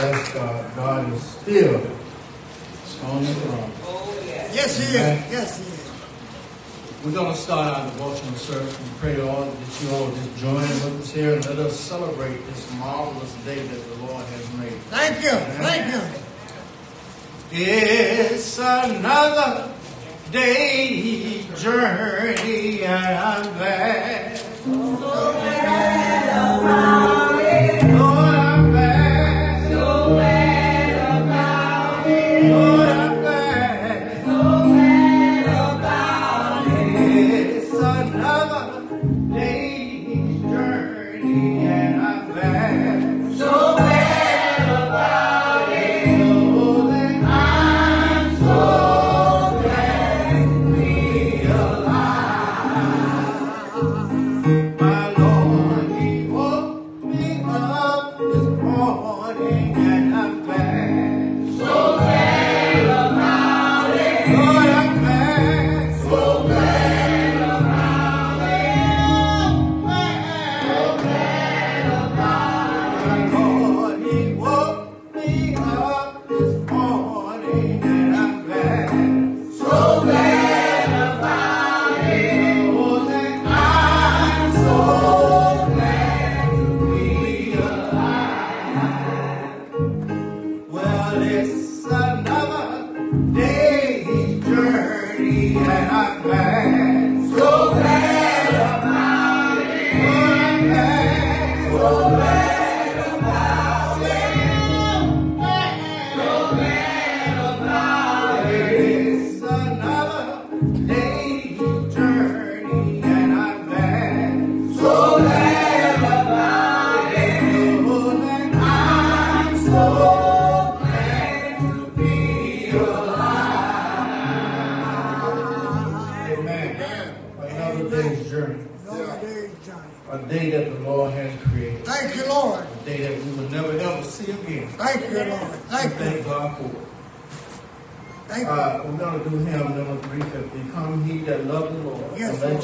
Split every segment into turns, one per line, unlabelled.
Yes, God. Uh, God is still on the throne.
Oh, yes. Yes, He is. Yes, He is.
We're going to start our devotional service. We pray all that you all just join with us here and let us celebrate this marvelous day that the Lord has made.
Thank you. Amen. Thank you.
It's another day journey and I'm glad. Oh, glad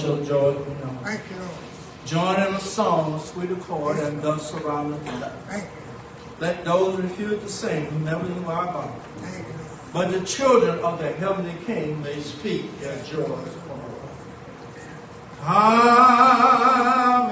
Thank you, Lord.
Join in a song, sweet accord, and thus surround the
death.
Let those refuse to sing who never knew our God. But the children of the heavenly King may speak their joy. Come,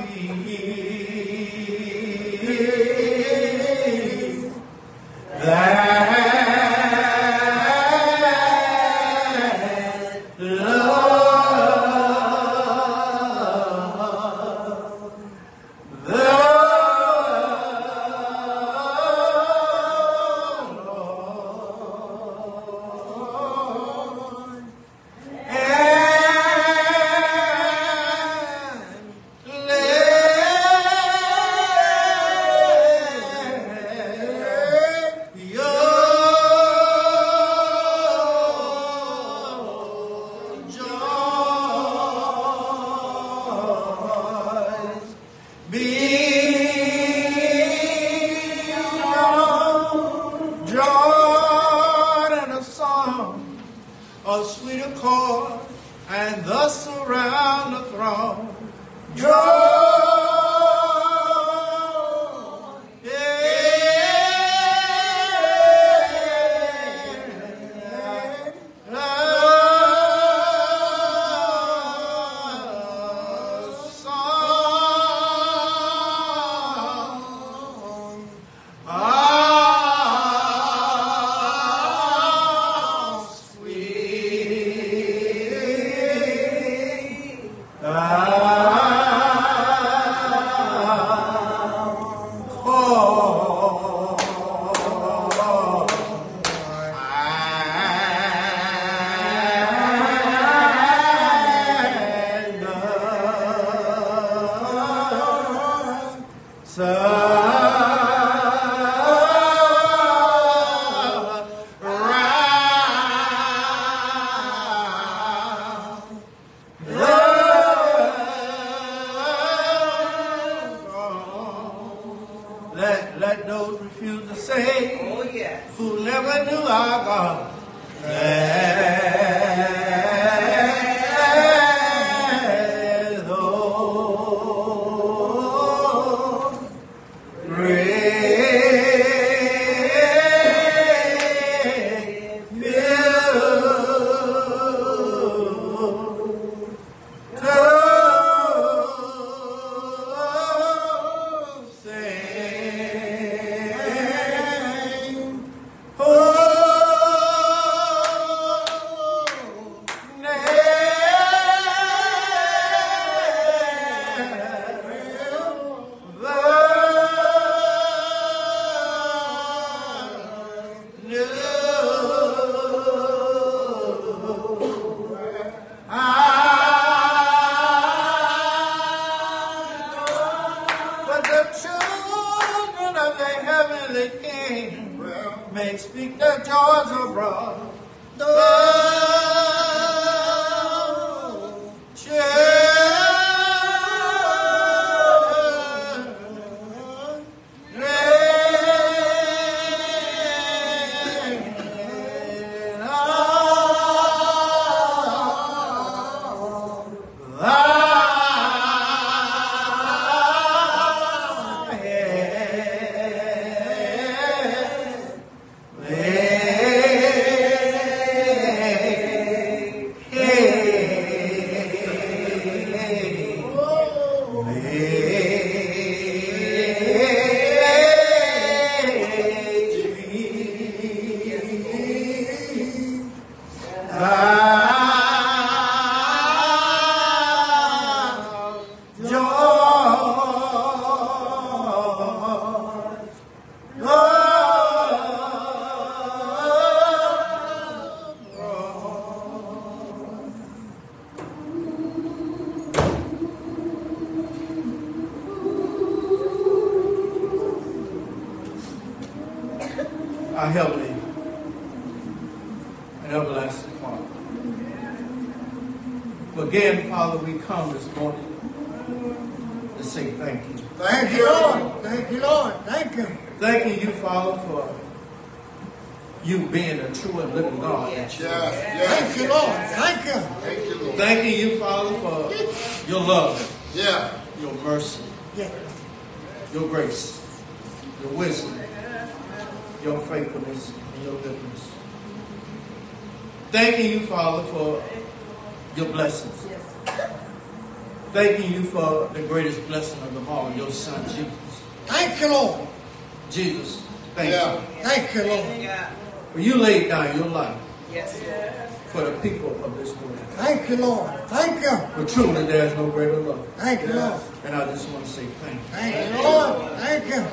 Thank you. For truly there is no greater love.
Thank you, Lord.
And I just want to say thank you.
Thank you, Lord. Thank you.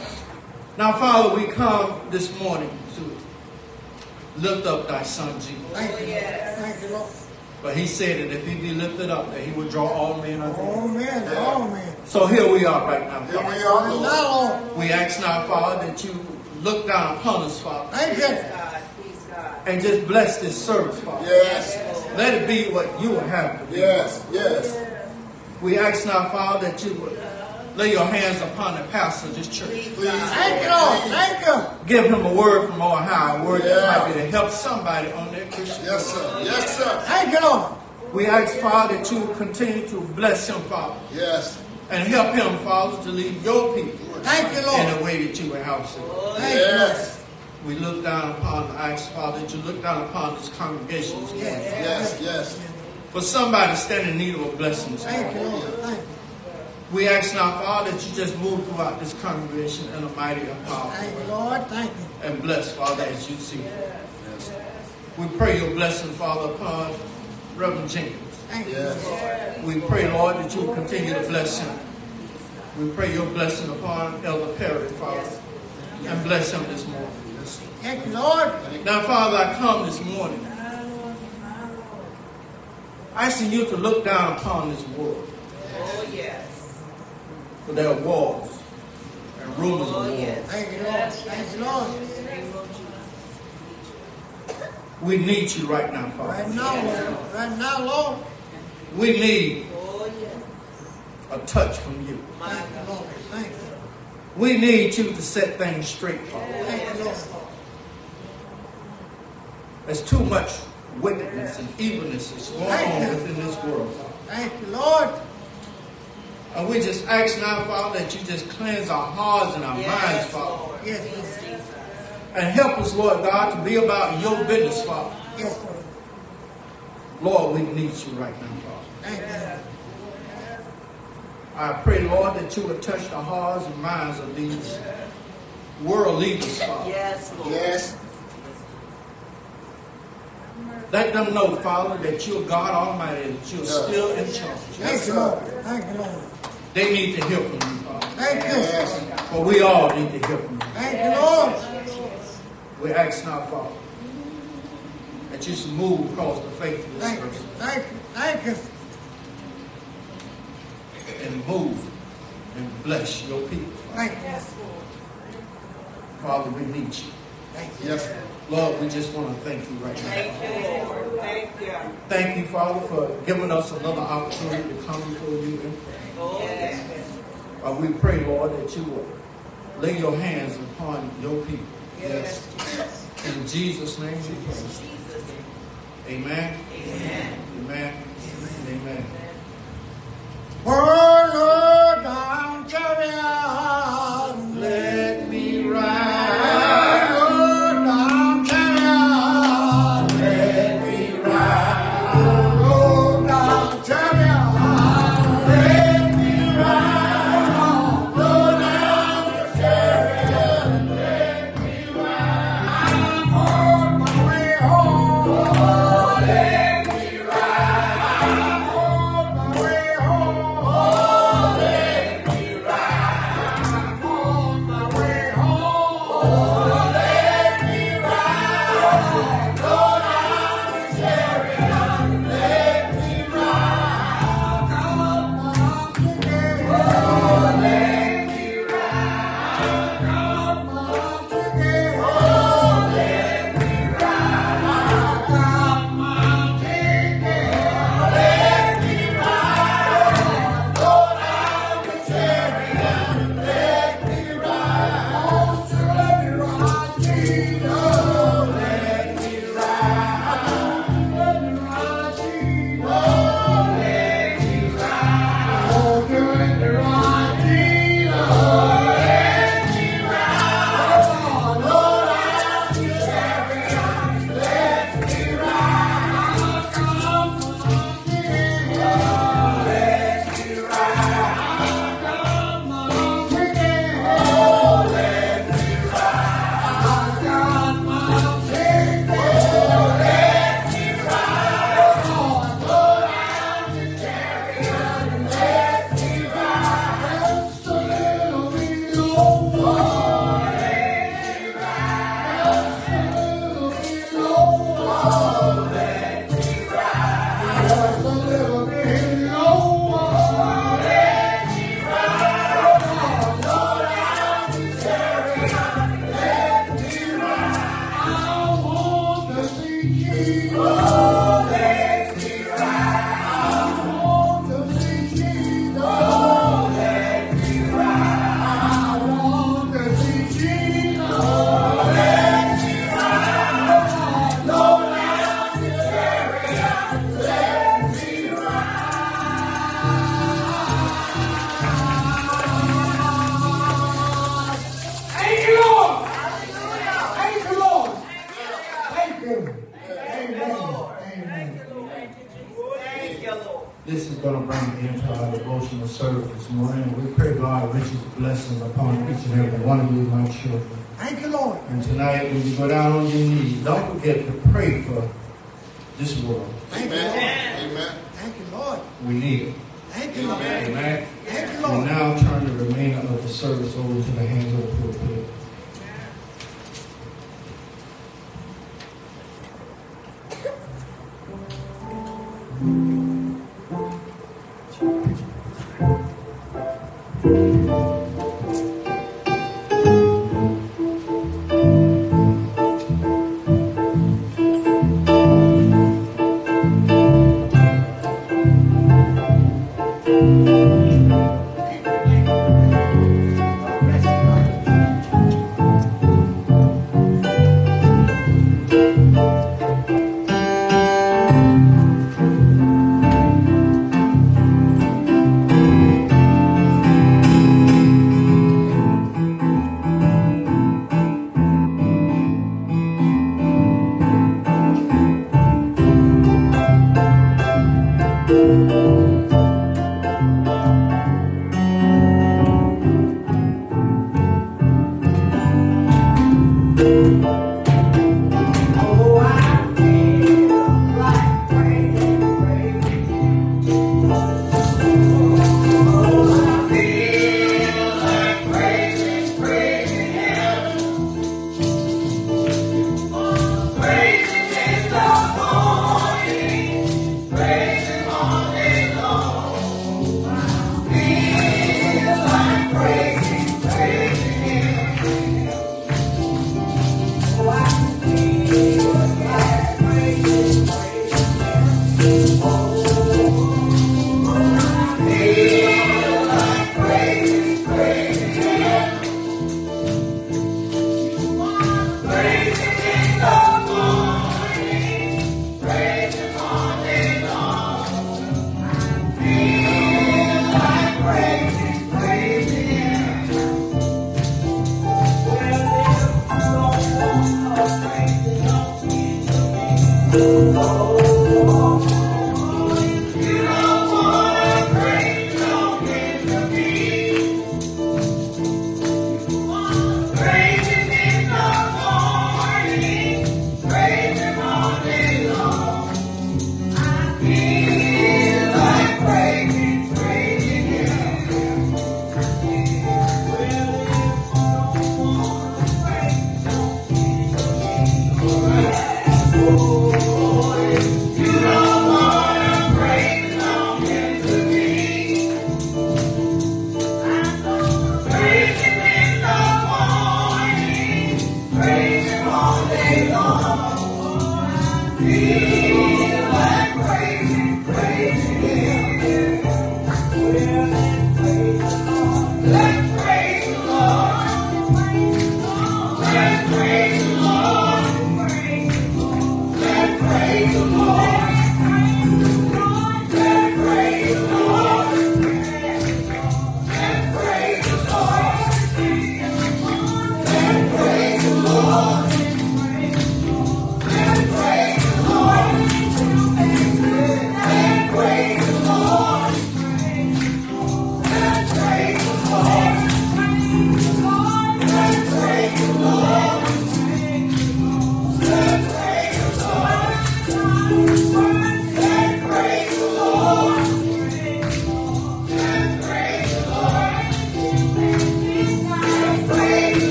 Now, Father, we come this morning to lift up thy son Jesus.
Thank you, Lord. Thank you, Lord.
But he said that if he be lifted up, that he would draw all men unto him.
Oh, man. Oh, man.
So here we are right now,
Here
Father.
we are, Lord.
now, Lord.
We ask now, Father, that you look down upon us, Father,
Thank you.
God, God.
and just bless this service, Father.
Yes.
Let it be what you would have to be.
Yes. Yes.
We ask now, Father, that you would lay your hands upon the pastor of this church.
Please.
Thank you, Lord. Thank you.
Give him a word from on high, a word that
Yeah.
might be to help somebody on their Christian
Yes, sir. Yes, sir.
Thank you, Lord.
We ask, Father, that you continue to bless him, Father,
Yes.
and help him, Father, to lead your people
Thank you, Lord.
in the way that you would help us.
Thank you, Lord.
Yes.
We look down upon, I ask, Father, that you look down upon this congregation this morning.
Yes. Yes.
For somebody standing in need of a blessing this
Thank
morning.
you, Thank you.
We ask now, Father, that you just move throughout this congregation in a mighty and powerful
Thank
way.
you, Lord. Thank you.
And bless, Father, as you see fit. We pray your blessing, Father, upon Reverend Jenkins.
Thank you.
Yes.
We pray, Lord, that you will continue to bless him. We pray your blessing upon Elder Perry, Father, and bless him this morning.
Thank you, Lord.
Now, Father, I come this morning I asking you to look down upon this world,
Oh, yes.
for there are wars and rumors of
Oh,
war.
yes.
Thank you, Lord. Thank you, Lord.
In the name of Jesus.
We need you right now, Father.
Right now, Lord. Right now, Lord.
We need
Oh, yes.
a touch from you.
My
Thank you,
God.
Lord. Thank you.
We need you to set things straight, Father.
Thank you, Lord.
There's too much wickedness and evilness that's going on within this world,
Thank you, Lord.
And we just ask now, Father, that you just cleanse our hearts and our minds, Father.
Lord.
Yes, Lord.
Jesus.
And help us, Lord God, to be about your business, Father.
Yes, Lord.
Lord, we need you right now, Father.
Thank you.
I pray, Lord, that you would touch the hearts and minds of these world leaders, Father.
Yes, Lord.
Yes.
Let them know, Father, that you're God Almighty and you're still in charge.
Thank you, Lord. Thank you, Lord.
They need to hear from you, Father.
Thank you.
For we all need to hear from you.
Thank you, Lord.
We ask now, Father, that you should move across the faith of this
Thank
person. You.
Thank you. Thank you.
And move and bless your people. Father.
Thank you.
Father, we need you. Thank you.
Yes, Lord.
Lord, we just want to thank you right now.
Thank you, Lord. Thank you.
Thank you, Father, for giving us another opportunity to come before you and pray.
Oh, yes.
Uh, we pray, Lord, that you will lay your hands upon your people.
Yes. yes.
In Jesus' name we pray. Amen.
Amen.
Amen. Amen. Oh,
Lord, I'm carrying.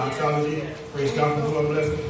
Doxology. Praise God for the Lord, bless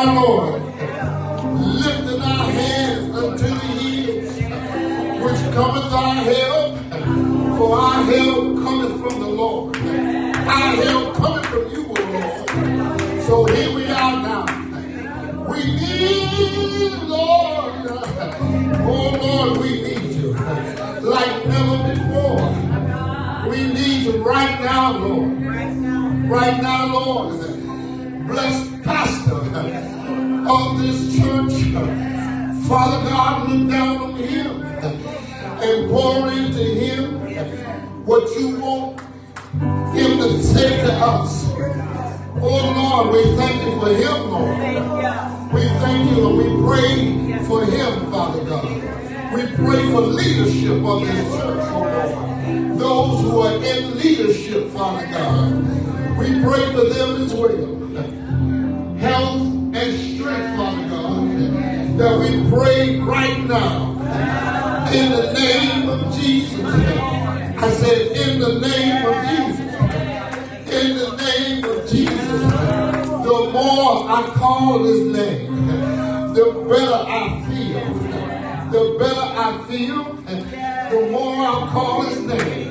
Are, Lord. Lifting our hands unto the hills, which cometh our help. For our help cometh from the Lord. Our help cometh from you, O Lord. So here we are now. We need, Lord. Oh, Lord, we need you like never before. We need you right now, Lord. Right now, pour into him what you want him to say to us. Oh Lord, we thank you for him, Lord. We thank you and we pray for him, Father God. We pray for leadership of this church, oh Lord. Those who are in leadership, Father God. We pray for them as well. Health and strength, Father God. That we pray right now. In the name of Jesus. I said, in the name of Jesus. In the name of Jesus. The more I call his name, the better I feel. The better I feel, the more I call his name.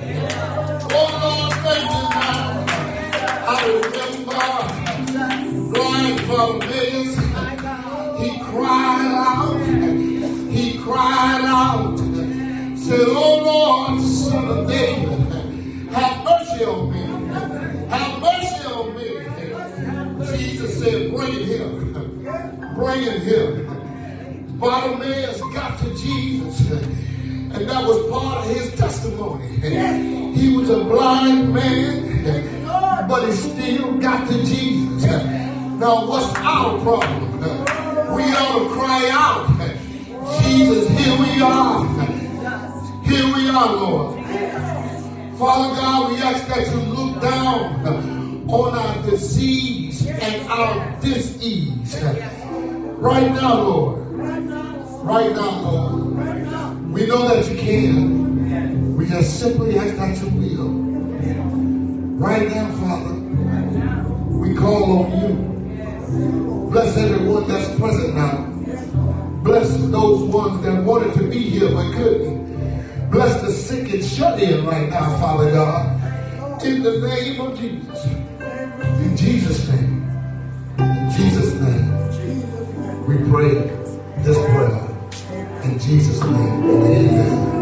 Oh Lord, thank you now. I remember blind Bartimaeus. He cried out. He cried out. Said, Oh Lord, son of David, have mercy on me. Have mercy on me. Jesus said, bring it here. Bring it here. Bartimaeus got to Jesus. And that was part of his testimony. He was a blind man, but he still got to Jesus. Now, what's our problem? We ought to cry out, Jesus, here we are. Here we are, Lord. Father God, we ask that you look down on our disease and our disease. Right now, Lord. Right now, Lord. We know that you can. We just simply ask that you will. Right now, Father, we call on you. Bless everyone that's present now. Bless those ones that wanted to be here but couldn't. Bless the sick and shut in right now, Father God. In the name of Jesus. In Jesus' name. In Jesus' name. We pray this prayer. In Jesus' name. Amen.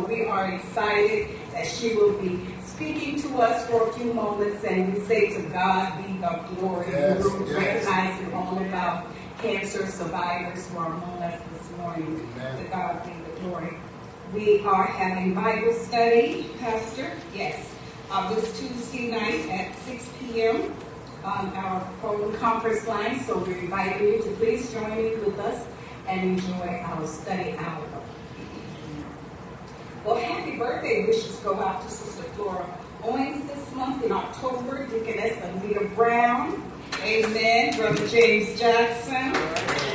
So we are excited that she will be speaking to us for a few moments and we say to God be the glory.
Yes,
We're
yes.
recognizing all about cancer survivors who are among us this morning.
Amen.
To God be the glory. We are having Bible study, Pastor. Yes. Uh, this Tuesday night at 6 p.m. on our phone conference line. So we're inviting you to please join in with us and enjoy our study hour. Well, happy birthday wishes go out to Sister Flora Owens this month in October, Deaconess Anita Brown, Amen, Brother James Jackson,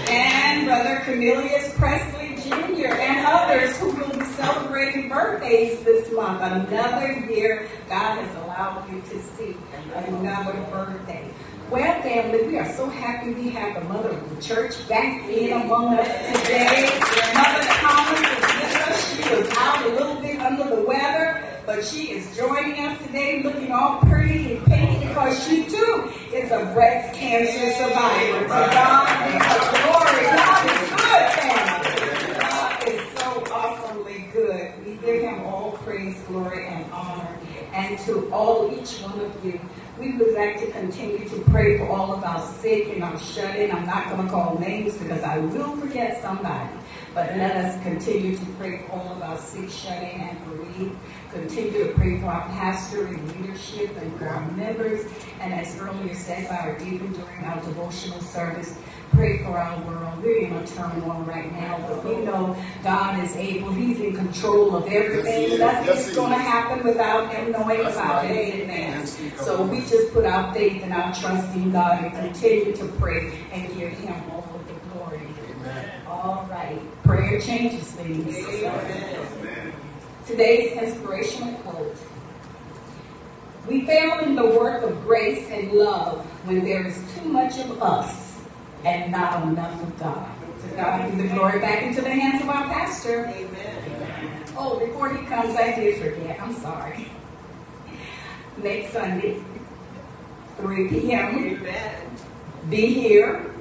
and Brother Cornelius Presley Jr., and others who will be celebrating birthdays this month. Another year God has allowed you to see another birthday. Well, family, we are so happy we have the mother of the church back in among us today. Mother Thomas is with us. She was out a little bit under the weather, but she is joining us today looking all pretty and pink because she too is a breast cancer survivor. To God be the glory. God is good, family. God is so awesomely good. We give him all praise, glory, and honor. And to all, each one of you, we would like to continue to pray for all of our sick and our shut in. I'm not going to call names because I will forget somebody. But let us continue to pray for all of our sick, shut in, and bereaved. Continue to pray for our pastor and leadership and for our members. And as earlier said by our deacon during our devotional service, pray for our world. We're in a turmoil right now, but we know God is able. He's in control of everything.
Yes, is.
Nothing's
Yes,
going to happen without Him knowing
That's
about it in advance.
Yes,
So we just put our faith and our trust in God and continue to pray and give Him all of the glory.
Amen.
All right. Prayer changes things. Today's inspirational quote. We fail in the work of grace and love when there is too much of us and not enough of God. To God give the glory back into the hands of our pastor. Amen. Oh, before he comes, I did forget. I'm sorry. Next Sunday, 3 p.m. Be here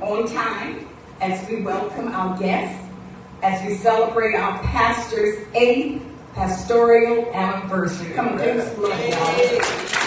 on time as we welcome our guests, as we celebrate our pastor's eighth pastoral anniversary. Come on, give us love,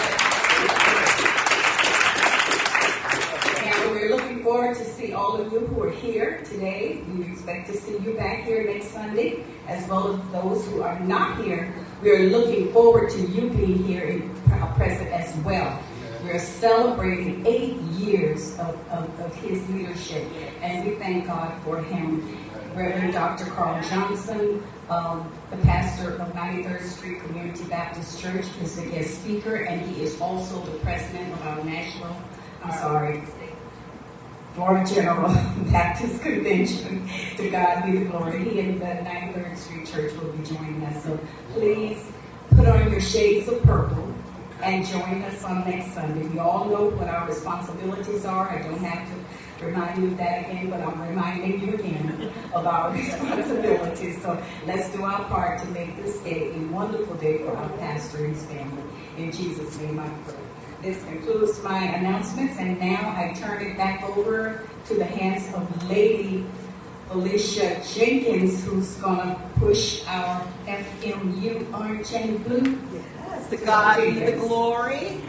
all of you who are here today. We expect to see you back here next Sunday, as well as those who are not here. We are looking forward to you being here in present as well. We're celebrating eight years of, of, of his leadership, and we thank God for him. Reverend Dr. Carl Johnson, um, the pastor of 93rd Street Community Baptist Church, is the guest speaker, and he is also the president of our national, I'm sorry, Florida General Baptist Convention. To God be the glory. He and the 93rd Street Church will be joining us. So please put on your shades of purple and join us on next Sunday. We all know what our responsibilities are. I don't have to remind you of that again, but I'm reminding you again of our responsibilities. So let's do our part to make this day a wonderful day for our pastor and his family. In Jesus' name I pray. This concludes my announcements, and now I turn it back over to the hands of Lady Alicia Jenkins, who's going to push our FMU orange and blue.
Yes, to God be the glory.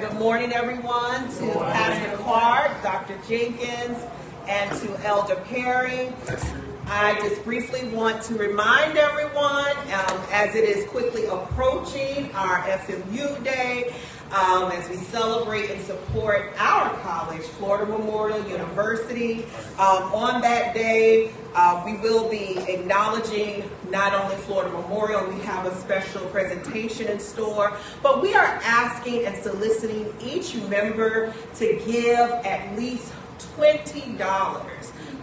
Good morning, everyone. To Pastor Clark, Dr. Jenkins, and to Elder Perry. I just briefly want to remind everyone, um, as it is quickly approaching our FMU Day, um, as we celebrate and support our college, Florida Memorial University. Um, on that day, uh, we will be acknowledging not only Florida Memorial, we have a special presentation in store, but we are asking and soliciting each member to give at least $20.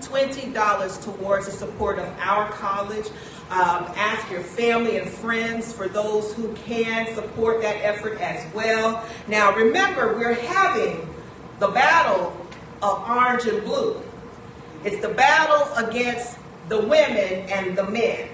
$20 towards the support of our college. Um, ask your family and friends for those who can support that effort as well. Now, remember, we're having the battle of orange and blue. It's the battle against the women and the men.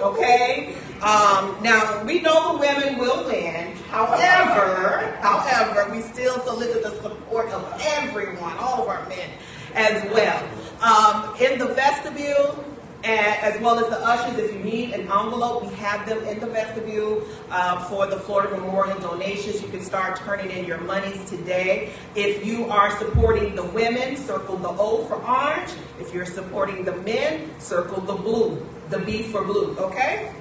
Okay? Um, now, we know the women will win. However, however, we still solicit the support of everyone, all of our men as well. Um, in the vestibule, and as well as the ushers, if you need an envelope, we have them in the vestibule uh, for the Florida Memorial donations. You can start turning in your monies today. If you are supporting the women, circle the O for orange. If you're supporting the men, circle the blue, the B for blue, okay?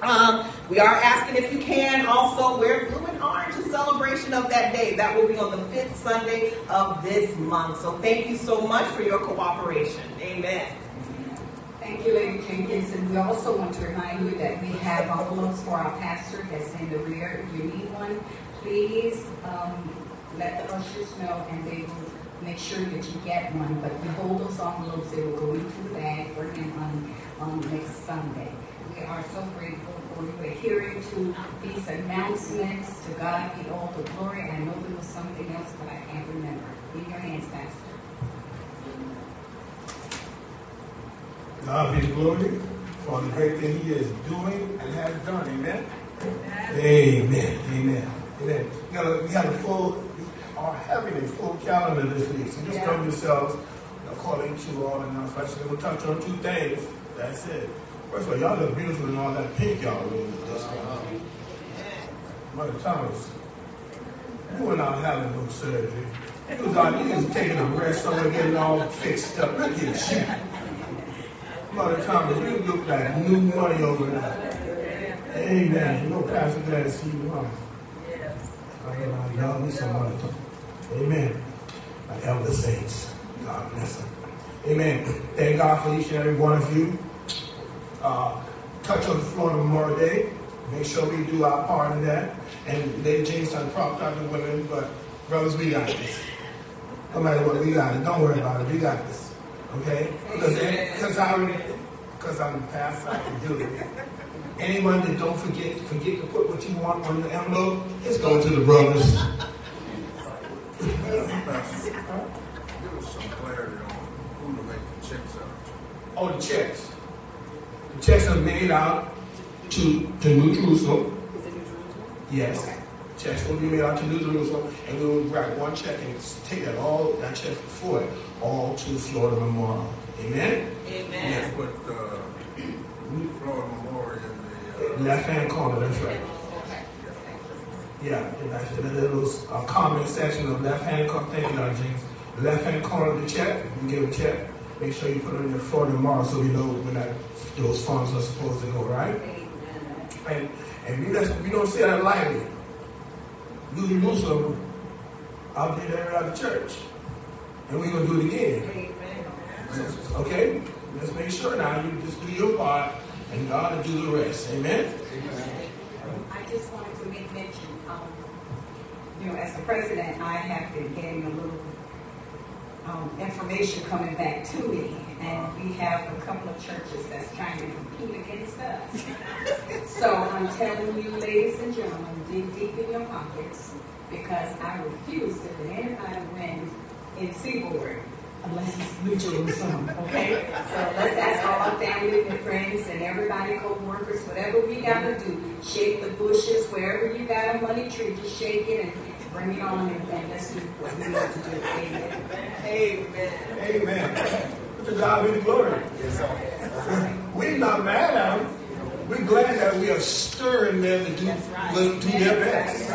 Um, we are asking if you can also wear blue and orange in celebration of that day. That will be on the fifth Sunday of this month. So thank you so much for your cooperation. Amen.
Thank you, Lady Jenkins, and we also want to remind you that we have envelopes for our pastor that's in the rear. If you need one, please um, let the ushers know, and they will make sure that you get one. But we hold those envelopes; they will go into the bag for him on, on next Sunday. We are so grateful for you adhering to these announcements. To God be all the glory. I know there was something else, but I can't remember. In your hands, Pastor.
God be the glory for the great thing He is doing and has done. Amen. Amen. Amen. Amen. We got a, we have a full, we are having a full calendar this week. So just
Yeah.
cover yourselves according to all the announcements. We're going to touch on two things. That's it. First of all, y'all look beautiful in all that pink y'all wearing this week. Mother Thomas, you went out having no surgery. You was out, you was taking a rest somewhere, getting all fixed up. Look at you. Mother Thomas, you look like new money over there. Amen. Know, Pastor glad to see you, huh? Need some money. Amen. My elder saints. God bless them. Amen. Thank God for each and every one of you. Uh, touch on the Florida Memorial Day. Make sure we do our part in that. And Lady James done propped up the women, but brothers, we got this. No matter what, we got it. Don't worry about it. We got this. Okay? Because I'm, because I'm the pastor, I can do it. Anyone that don't forget, forget to put what you want on the envelope, it's going to the brothers.
Give us some clarity on who to make the checks out
Oh, the checks. The checks are made out to, to New Jerusalem. To New Jerusalem. Yes. Checks will be made out to New Jerusalem, and we will write one check and take that all, that check for it, all to Florida Memorial. Amen?
Amen.
to. Put, uh, Florida Memorial in the, uh,
Left hand corner, that's right. Yeah, and that's the little uh, comment section of left hand corner. Thank you, Dr. James. Left hand corner of the check, you give a check. Make sure you put it in your Florida tomorrow so we know when that those funds are supposed to go, right? And and we don't we don't say that lightly. New Jerusalem, I'll be there at the church. And we're gonna do it again. Okay? Let's make sure now you just do your part and God will do the rest. Amen?
I just wanted to make mention, um, you know, as the president, I have been getting a little, um, information coming back to me. And we have a couple of churches that's trying to compete against us. So I'm telling you, ladies and gentlemen, dig deep in your pockets, because I refuse to let anybody win in Seaboard unless it's New Jerusalem, okay? So let's ask all our family and friends and everybody, co-workers, whatever we gotta do, shake the bushes, wherever you got a money tree, just shake it and bring it on and, and let's do what we need to do. Amen.
Amen.
Amen. To God be the glory. We're not mad at them. We're glad that we are stirring them to do, to do their best.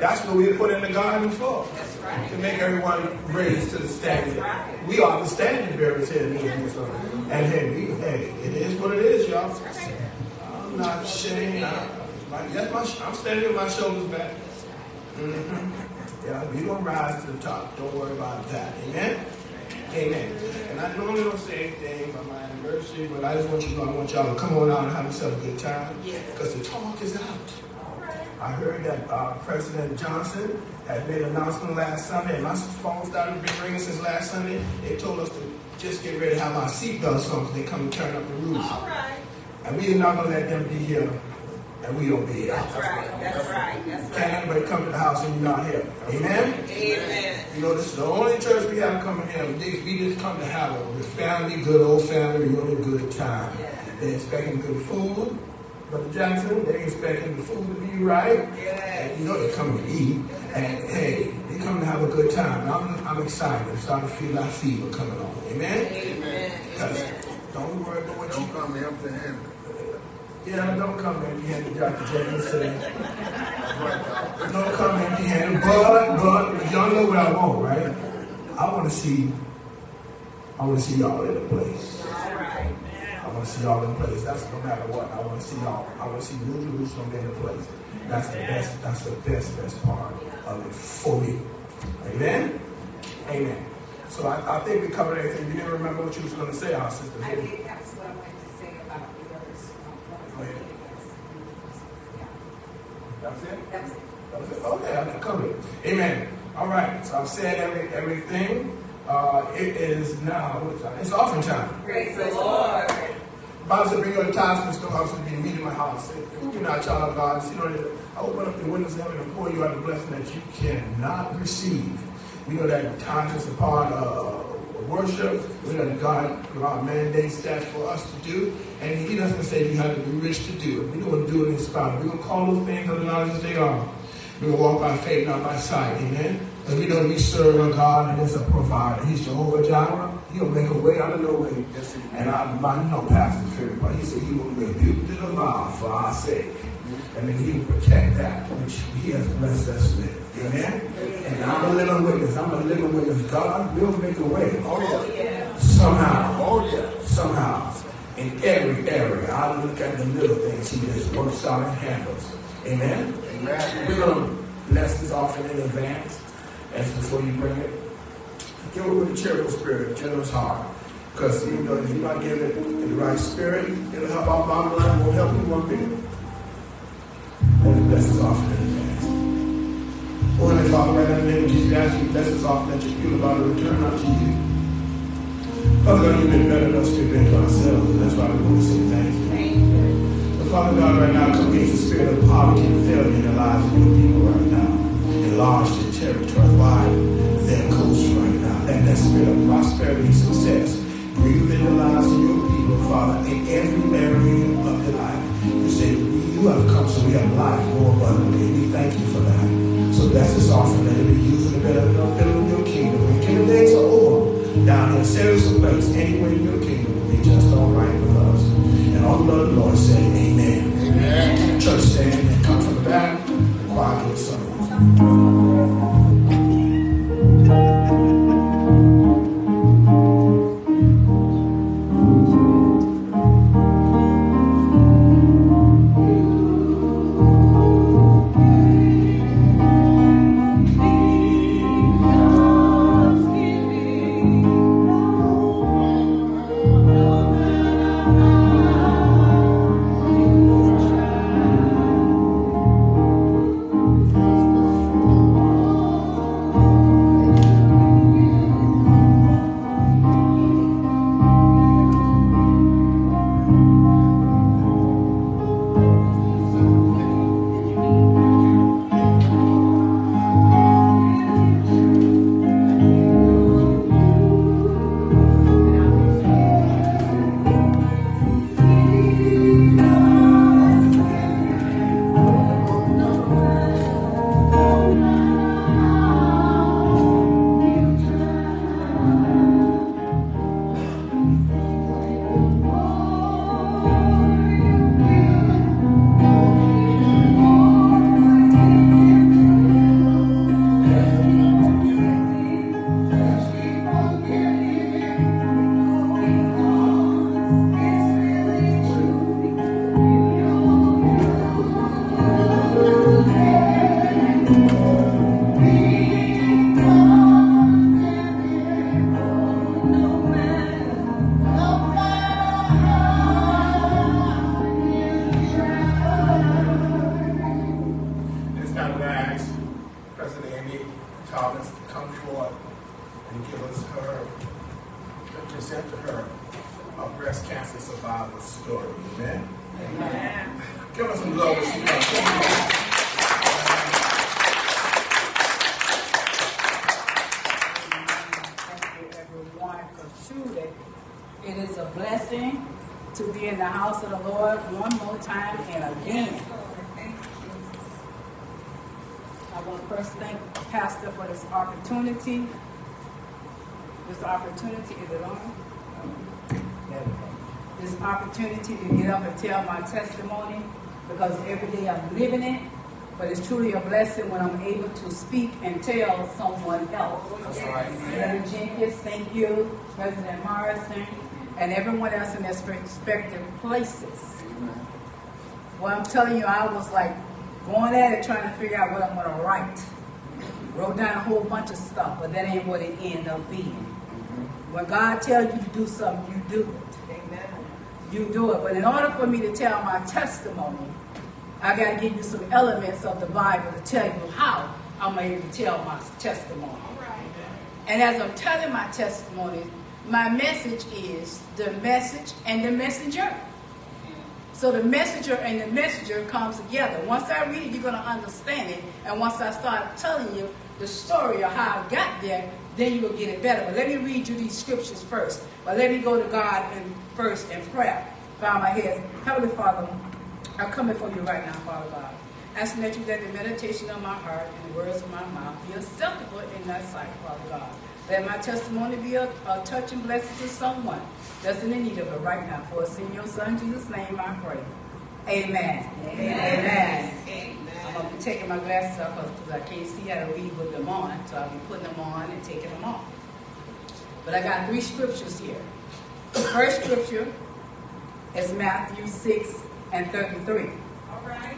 That's what we put in the garden for. To make everyone raise to the standard. We are the standard bearers here in Jerusalem. And hey, we, hey, it is what it is, y'all. I'm not ashamed. I, my, I'm standing with my shoulders back. Mhm. Yeah, we gonna rise to the top. Don't worry about that. Amen. Amen. And I normally don't say anything about my anniversary, but I just want you to know I want y'all to come on out and have yourself a good time. Because the talk is out. I heard that uh, President Johnson had made an announcement last Sunday, and my phone started ringing since last Sunday. They told us to just get ready to have our seatbelts on because they come and turn up the roofs.
All right.
And we are not going to let them be here, and we don't be here.
That's right. That's right. That's right.
Can't anybody come to the house and you're not here. Amen?
Amen.
You know, this is the only church we have coming here. We just come to have a good family, good old family, really good time. They're expecting good food. Brother Jackson, they expecting the food to be right.
Yes.
And you know they're coming to eat. And hey, they come to have a good time. I'm, I'm excited. I'm starting to feel that fever coming on. Amen?
Amen.
Because don't worry about what you
Don't come empty handed.
yeah, don't come empty handed, Dr. Jackson said.
That's right, y'all.
Don't come empty handed. But, but, y'all know what I want, right? I want to see, I want to see y'all in a place.
All right.
I want to see y'all in place. That's no matter what. I want to see y'all. I want to see New Jerusalem in place. That's the best. That's the best, best part of it for me. Amen. Amen. So I, I think we covered everything. You didn't remember what you was going to say, our sister.
I think that's what I wanted to say about the others.
Go ahead. That was it.
That was it.
That was it. Okay, I can cover it. Amen. All right. So I've said every, everything. Uh, it is now. What is that? It's offering time.
Praise the Lord.
Bible said, bring your tithes to the storehouse and be meat in my house. If you're not a child of God, you know, I open up the windows of heaven and pour you out the blessing that you cannot receive. We know that tithes is a part of worship. We know that God, God mandates that for us to do. And He doesn't say you have to be rich to do it. We're going to do it in spite. We're going to call those things as as they are. We're going to walk by faith, not by sight. Amen. And we know we serve a God and is a provider. He's Jehovah Jireh. He'll make a way out of no way.
Yes.
And I, I know Pastor's favorite part. He said he will rebuke the devourer for our sake. Mm-hmm. And then he will protect that which he has blessed us with. Amen? And I'm a living witness. I'm a living witness. God will make a way.
Oh, yeah.
Somehow.
Oh, yeah.
Somehow. In every area. I look at the little things he just works out and handles. Amen?
Amen.
We're going to bless this offering in advance. As before you bring it. Give it with a cheerful spirit, generous heart. Because you know, if you're not giving it in the right spirit, it'll help our bottom line, It won't help you one bit. And bless this offering in advance. Oh, Heavenly Father, right now in the name of Jesus, ask you bless this offering that you feel about to return unto you. Father God, you've been better than us, we've been to ourselves, and that's why we want to say thank you. But Father God, right now, come against the spirit of poverty and failure in the lives of your people right now. Enlarge their territory, wide their coast right now. Let that spirit of prosperity and success breathe in the lives of your people, Father, in every area of their life. You say, you have come so we have life more abundantly. We thank you for that. So that's this offering that it be used in the better building your kingdom. When kingdom days are over, down us a place anywhere in your kingdom will be just all right with us. And all the Lord, the Lord say, Amen.
Amen.
Church stand and come from the back. The choir gives some. Collins
tell my testimony because every day I'm living it. But it's truly a blessing when I'm able to speak and tell someone else.
That's right.
Jenkins, thank you, President Morrison, and everyone else in their respective places. Well, I'm telling you, I was like going at it trying to figure out what I'm going to write. Wrote down a whole bunch of stuff, but that ain't what it ended up being. When God tells you to do something, you do it. You do it. But in order for me to tell my testimony, I got to give you some elements of the Bible to tell you how I'm able to tell my testimony. And as I'm telling my testimony, my message is the message and the messenger. So the messenger and the messenger comes together. Once I read it, you're going to understand it. And once I start telling you the story of how I got there, then you will get it better. But let me read you these scriptures first. But let me go to God in, first in prayer. Bow my head. Heavenly Father, I'm coming before you right now, Father God. Asking that you let the meditation of my heart and the words of my mouth be acceptable in thy sight, Father God. Let my testimony be a, a touch and blessing to someone that's in the need of it right now. For it's in your son Jesus' name I pray. Amen. Amen. I'm to be taking my glasses off because I can't see how to read with them on. So I'll be putting them on and taking them off. But I got three scriptures here. The first scripture is Matthew 6 and 33.
All right.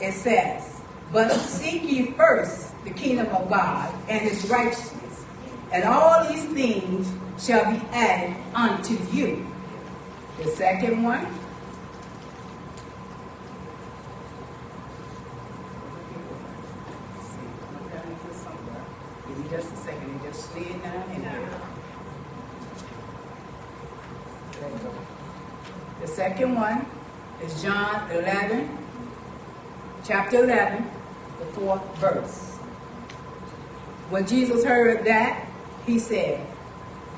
It says, But seek ye first the kingdom of God and his righteousness, and all these things shall be added unto you. The second one. Give me just a second, it just slid down in. There you go. The second one is John 11, chapter 11, the fourth verse. When Jesus heard that, he said,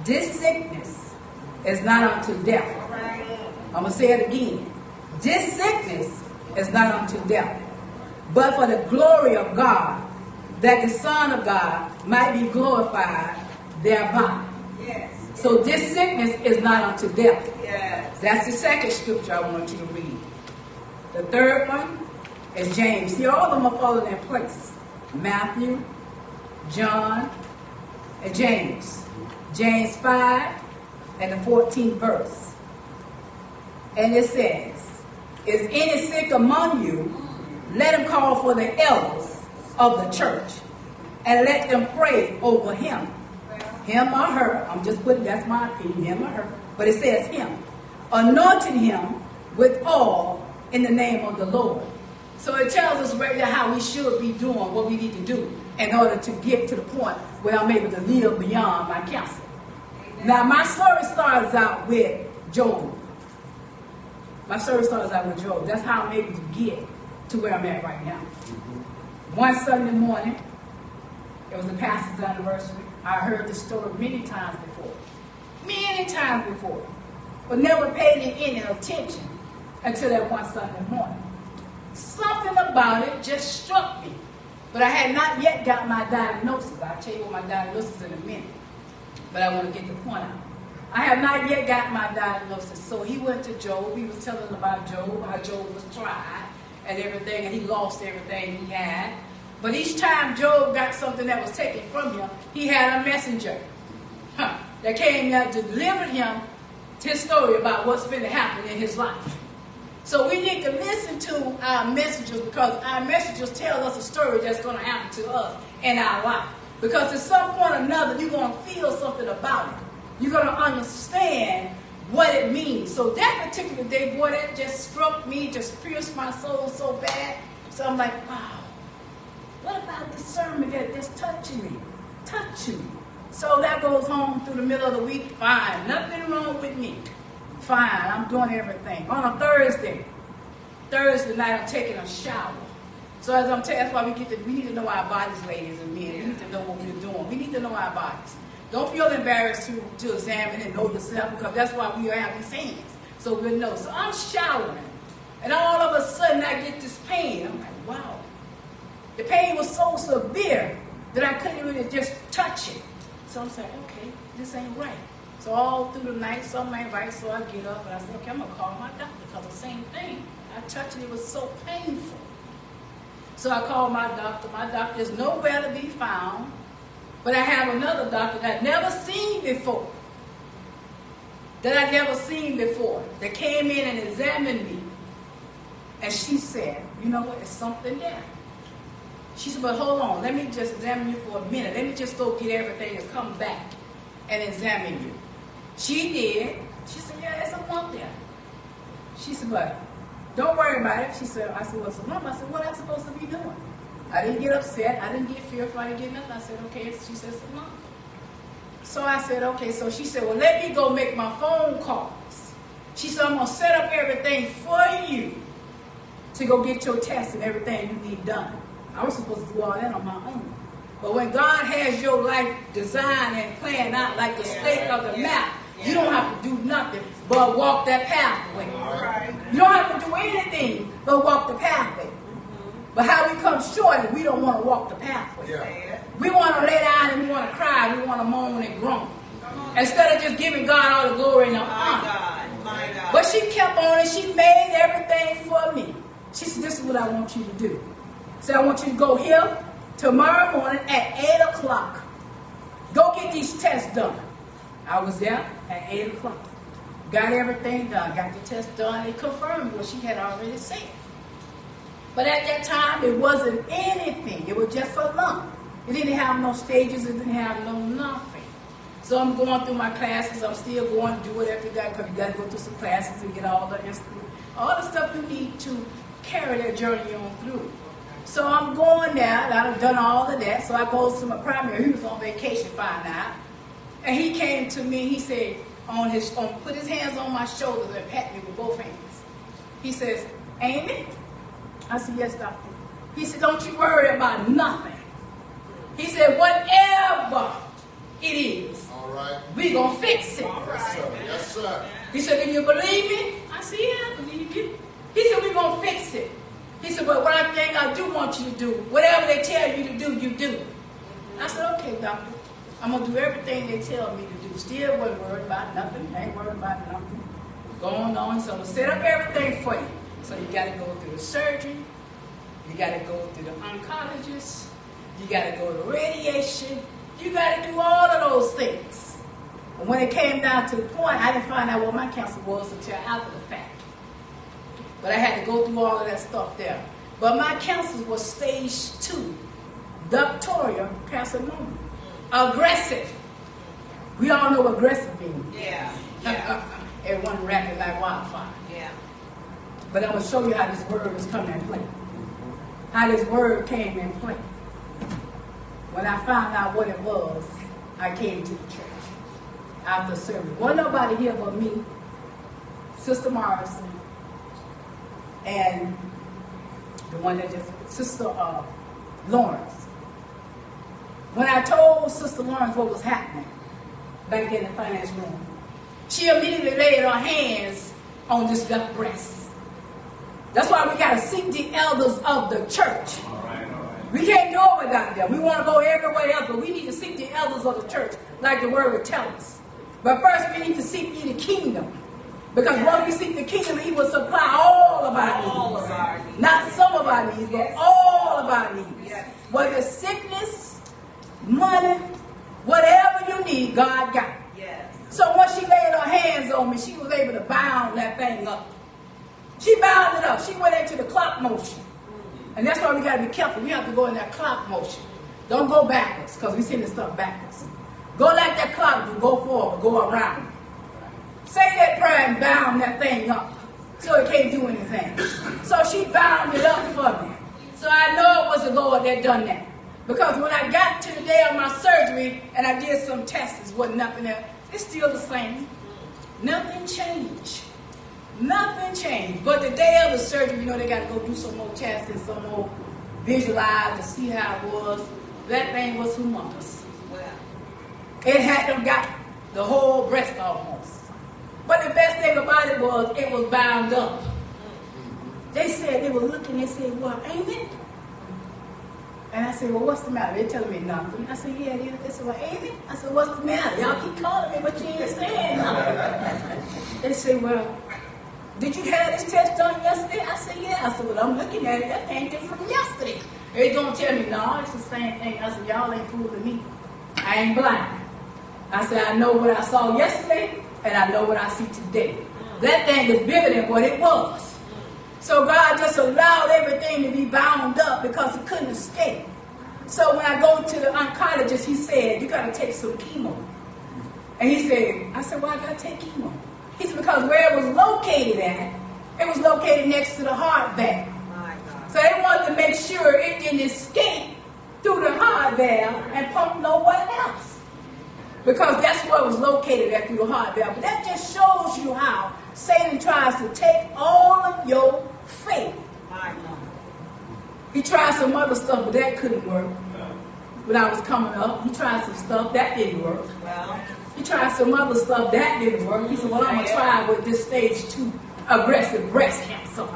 This sickness is not unto death. I'm going to say it again. This sickness is not unto death, but for the glory of God, that the Son of God might be glorified thereby.
Yes.
So this sickness is not unto death.
Yes.
That's the second scripture I want you to read. The third one is James. See, all of them are falling in place. Matthew, John, and James. James 5 and the 14th verse. And it says, Is any sick among you? Let him call for the elders of the church and let them pray over him him or her, I'm just putting, that's my opinion, him or her, but it says him, anointing him with oil in the name of the Lord. So it tells us right there how we should be doing what we need to do in order to get to the point where I'm able to live beyond my cancer. Now, my story starts out with Job. My story starts out with Job. That's how I'm able to get to where I'm at right now. One Sunday morning, it was the pastor's anniversary. I heard the story many times before. Many times before. But never paid it any attention until that one Sunday morning. Something about it just struck me. But I had not yet got my diagnosis. I'll tell you what my diagnosis in a minute. But I want to get the point out. I have not yet got my diagnosis. So he went to Job. He was telling about Job, how Job was tried and everything, and he lost everything he had. But each time Job got something that was taken from him, he had a messenger huh, that came to deliver him his story about what's going to happen in his life. So we need to listen to our messengers because our messengers tell us a story that's going to happen to us in our life. Because at some point or another, you're going to feel something about it. You're going to understand what it means. So that particular day, boy, that just struck me, just pierced my soul so bad. So I'm like, wow. what about this sermon that, just touching me? Touching me. So that goes home through the middle of the week. Fine. Nothing wrong with me. Fine. I'm doing everything. On a Thursday, Thursday night, I'm taking a shower. So as I'm telling, that's why we get to, we need to know our bodies, ladies and men. We need to know what we're doing. We need to know our bodies. Don't feel embarrassed to, to examine and know yourself because that's why we have these hands. So we'll know. So I'm showering. And all of a sudden I get this pain. I'm like, wow. The pain was so severe that I couldn't even just touch it. So I'm saying, okay, this ain't right. So all through the night, something ain't right. So I get up and I said, okay, I'm gonna call my doctor because the same thing. I touched it, it was so painful. So I called my doctor. My doctor is nowhere to be found. But I have another doctor that I've never seen before. That I've never seen before. That came in and examined me. And she said, you know what, it's something there. She said, but hold on, let me just examine you for a minute. Let me just go get everything and come back and examine you. She did. She said, yeah, there's a lump there. She said, but don't worry about it. She said, I said, what's the lump? I said, what am I supposed to be doing? I didn't get upset. I didn't get fearful. I didn't get nothing. I said, okay. She said, it's a. So I said, okay. So she said, well, let me go make my phone calls. She said, I'm going to set up everything for you to go get your tests and everything you need done. I was supposed to do all that on my own. But when God has your life designed and planned out like the stake of the map, you don't have to do nothing but walk that pathway. You don't have to do anything but walk the pathway. But how we come short, and we don't want to walk the pathway.
Yeah.
We want to lay down and we want to cry. We want to moan and groan. Instead of just giving God all the glory and the
My
honor.
God, my God.
But she kept on and she made everything for me. She said, This is what I want you to do. So I want you to go here tomorrow morning at 8 o'clock. Go get these tests done. I was there at 8 o'clock. Got everything done. Got the test done. It confirmed what she had already said. But at that time, it wasn't anything. It was just a lump. It didn't have no stages. It didn't have no nothing. So I'm going through my classes. I'm still going to do it you got because you got to go through some classes and get all the all the stuff you need to carry that journey on through. So I'm going there. I've done all of that. So I go to my primary. He was on vacation, find out. And he came to me. He said, on his, on, put his hands on my shoulders and pat me with both hands. He says, Amy, I said, yes, doctor. He said, don't you worry about nothing. He said, whatever it is,
All right.
we gonna fix it.
Yes, sir. Yes, sir.
He said, do you believe me? I said, yeah, I believe you. He said, we're gonna fix it. He said, but one thing I do want you to do, whatever they tell you to do, you do. I said, okay, doctor. I'm gonna do everything they tell me to do. Still wasn't worried about nothing. Ain't worried about nothing. Going on. So I'm gonna set up everything for you. So you gotta go through the surgeon. You gotta go through the oncologist. You gotta go to radiation. You gotta do all of those things. And when it came down to the point, I didn't find out what my cancer was until after the fact. But I had to go through all of that stuff there. But my cancer was stage two, ductal carcinoma. Aggressive. We all know what aggressive means.
Yeah, yeah,
Everyone rapping like wildfire.
yeah.
But I'm going to show you how this word was coming in play. How this word came in play. When I found out what it was, I came to the church after service. Wasn't nobody here but me, Sister Morrison, and the one that just, Sister uh, Lawrence. When I told Sister Lawrence what was happening back in the finance room, she immediately laid her hands on this left breast. That's why we got to seek the elders of the church. We can't go without them. We want to go everywhere else, but we need to seek the elders of the church, like the word would tell us. But first, we need to seek ye the kingdom. Because when we seek the kingdom, he will supply all of our needs.
All of our needs.
Not some of our needs, but all of our needs.
Yes.
Whether it's sickness, money, whatever you need, God got.
Yes.
So once she laid her hands on me, she was able to bound that thing up. She bound it up. She went into the clock motion. And that's why we got to be careful. We have to go in that clock motion. Don't go backwards because we send this stuff backwards. Go like that clock do. Go forward. Go around. Say that prayer and bound that thing up so it can't do anything. So she bound it up for me. So I know it was the Lord that done that. Because when I got to the day of my surgery and I did some tests, it wasn't nothing else. It's still the same. Nothing changed. Nothing changed. But the day of the surgery, you know, they got to go do some more tests and some more visualize to see how it was. That thing was humongous. It had them got the whole breast almost. But the best thing about it was it was bound up. Mm-hmm. They said they were looking, they said, well, ain't it? And I said, well, what's the matter? They're telling me nothing. I said, yeah, it is. They said, well, ain't it? I said, what's the matter? Y'all keep calling me, but you ain't saying nothing. they said, well, did you have this test done yesterday? I said, yeah. I said, well, I'm looking at it. That ain't different from yesterday. They gonna tell me, no, it's the same thing. I said, y'all ain't fooling me. I ain't blind. I said, I know what I saw yesterday, and I know what I see today. That thing is bigger than what it was. So God just allowed everything to be bound up because he couldn't escape. So when I go to the oncologist, he said, you got to take some chemo. And he said, I said, why I got to take chemo? He said, because where it was located at, it was located next to the heart valve. So they wanted to make sure it didn't escape through the heart valve and pump nowhere else. Because that's where it was located at through the heart valve. But that just shows you how Satan tries to take all of your faith. He tried some other stuff, but that couldn't work. When I was coming up, he tried some stuff that didn't work. He tried some other stuff that didn't work. He said, "Well, I'm gonna try with this stage two aggressive breast cancer."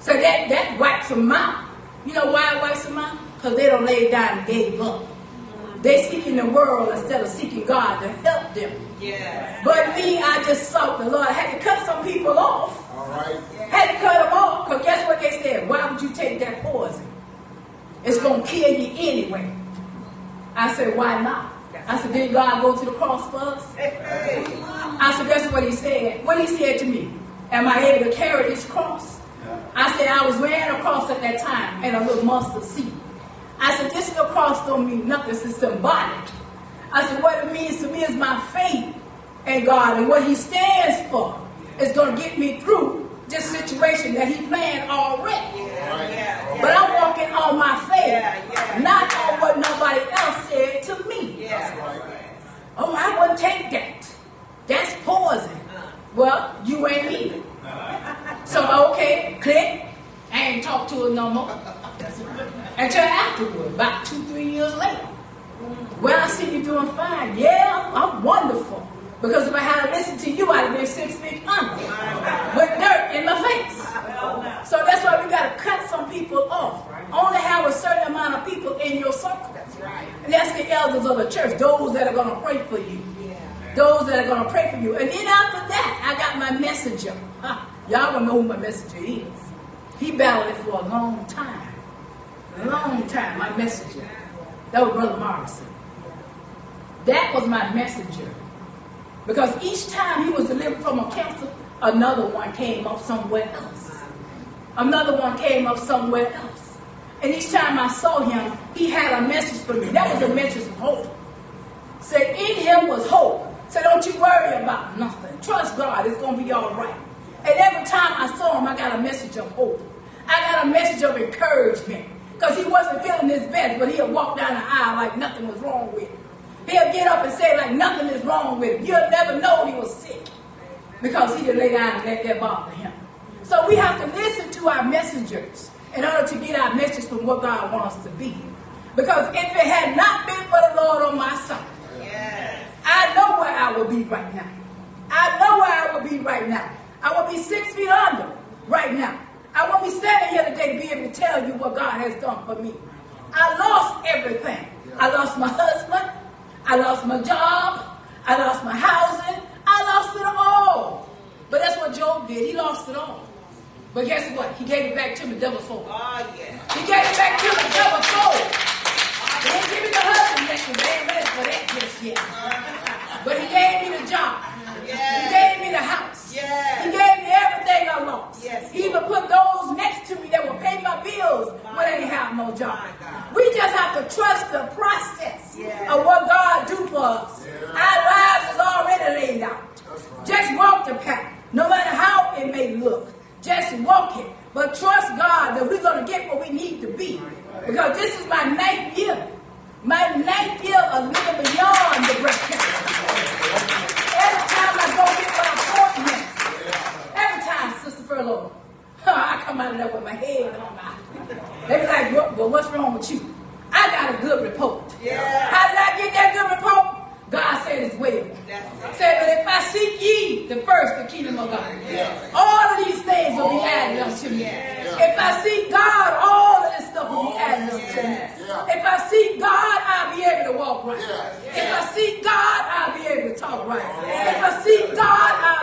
So that that wipes them out. You know why it wipes them out? Because they don't lay down and gave up. They seeking the world instead of seeking God to help them.
Yes.
But me, I just sought the Lord. I had to cut some people off.
All right.
Had to cut them off because guess what they said? Why would you take that poison? It's going to kill you anyway. I said, why not? I said, did God go to the cross for us? I said, that's what he said. What he said to me, am I able to carry this cross? I said, I was wearing a cross at that time and a little mustard seed. I said, this little cross don't mean nothing. It's symbolic. I said, what it means to me is my faith in God and what he stands for is going to get me through this situation that he planned already.
Yeah.
But I'm walking on my faith,
Yeah, yeah,
not on what nobody else said to me.
Yeah.
Oh, I wouldn't take that. That's poison. Well, you ain't me. So, okay, click. I ain't talk to her no more. Until afterward, about two, three years later. Well, I see you doing fine. Yeah, I'm wonderful. Because if I had listened to you, I'd have been six feet under with dirt in my face. So that's why we got to cut some people off. Only have a certain amount of people in your circle. And that's the elders of the church, those that are going to pray for you. Those that are going to pray for you. And then after that, I got my messenger. Y'all don't know who my messenger is. He battled it for a long time. A long time, my messenger. That was Brother Morrison. That was my messenger. Because each time he was delivered from a cancer, another one came up somewhere else. Another one came up somewhere else. And each time I saw him, he had a message for me. That was a message of hope. Said, in him was hope. So don't you worry about nothing. Trust God, it's to be all right. And every time I saw him, I got a message of hope. I got a message of encouragement. Because he wasn't feeling his best, but he'll walk down the aisle like nothing was wrong with him. He'll get up and say like nothing is wrong with him. You'll never know he was sick. Because he didn't lay down and let that bother him. So we have to listen to our messengers in order to get our message from what God wants us to be. Because if it had not been for the Lord on my side,
Yes.
I know where I would be right now. I know where I would be right now. I would be six feet under right now. I won't be standing here today to be able to tell you what God has done for me. I lost everything. I lost my husband. I lost my job. I lost my housing. I lost it all. But that's what Job did. He lost it all. But guess what? He gave it back to me double fold.
Oh, ah, yeah.
He gave it back to me double fold. He didn't give me the husband yet, they ain't ready for that just yet. But he gave me the job.
Yes.
He gave me the house.
Yes.
He gave me everything I lost.
Yes.
He even put those next to me that will pay my bills my when I didn't have no job. We just have to trust the process
yes.
of what God do for us. Our lives is already laid out. Right. Just walk the path, no matter how it may look. Just walk it, but trust God that we're going to get what we need to be. Because this is my ninth year, my ninth year of living beyond the breath. Every time I go get my appointments, every time, Sister Furlough, I come out of there with my head on my. They be like, well, well, what's wrong with you? I got a good report.
Yeah.
How did I get that good report? God said it's well. Right. Said, but if I seek ye the first, the kingdom of God, yes. all of these things will be added unto me. Yes. If I seek God, all of this stuff will be added unto yes. me. If I see God, I'll be able to walk right. If I see God, I'll be able to talk right. If I see God, I'll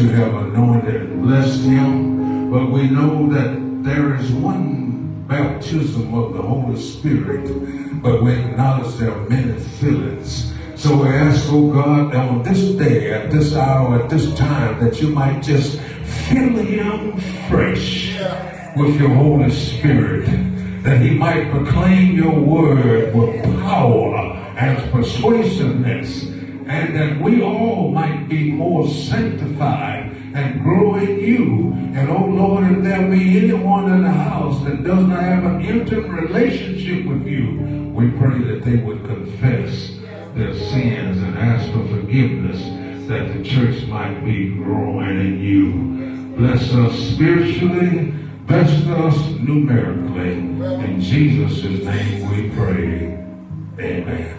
you
have anointed and blessed him, but we know that there is one baptism of the Holy Spirit, but we acknowledge there are many fillings. So we ask, oh God, on this day, at this hour, at this time, that you might just fill him fresh with your Holy Spirit, that he might proclaim your word with power and persuasiveness, and that we all might be more sanctified and grow in you. And oh Lord, if there be anyone in the house that does not have an intimate relationship with you, we pray that they would confess their sins and ask for forgiveness that the church might be growing in you. Bless us spiritually, bless us numerically. In Jesus' name we pray. Amen.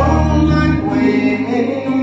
long my way.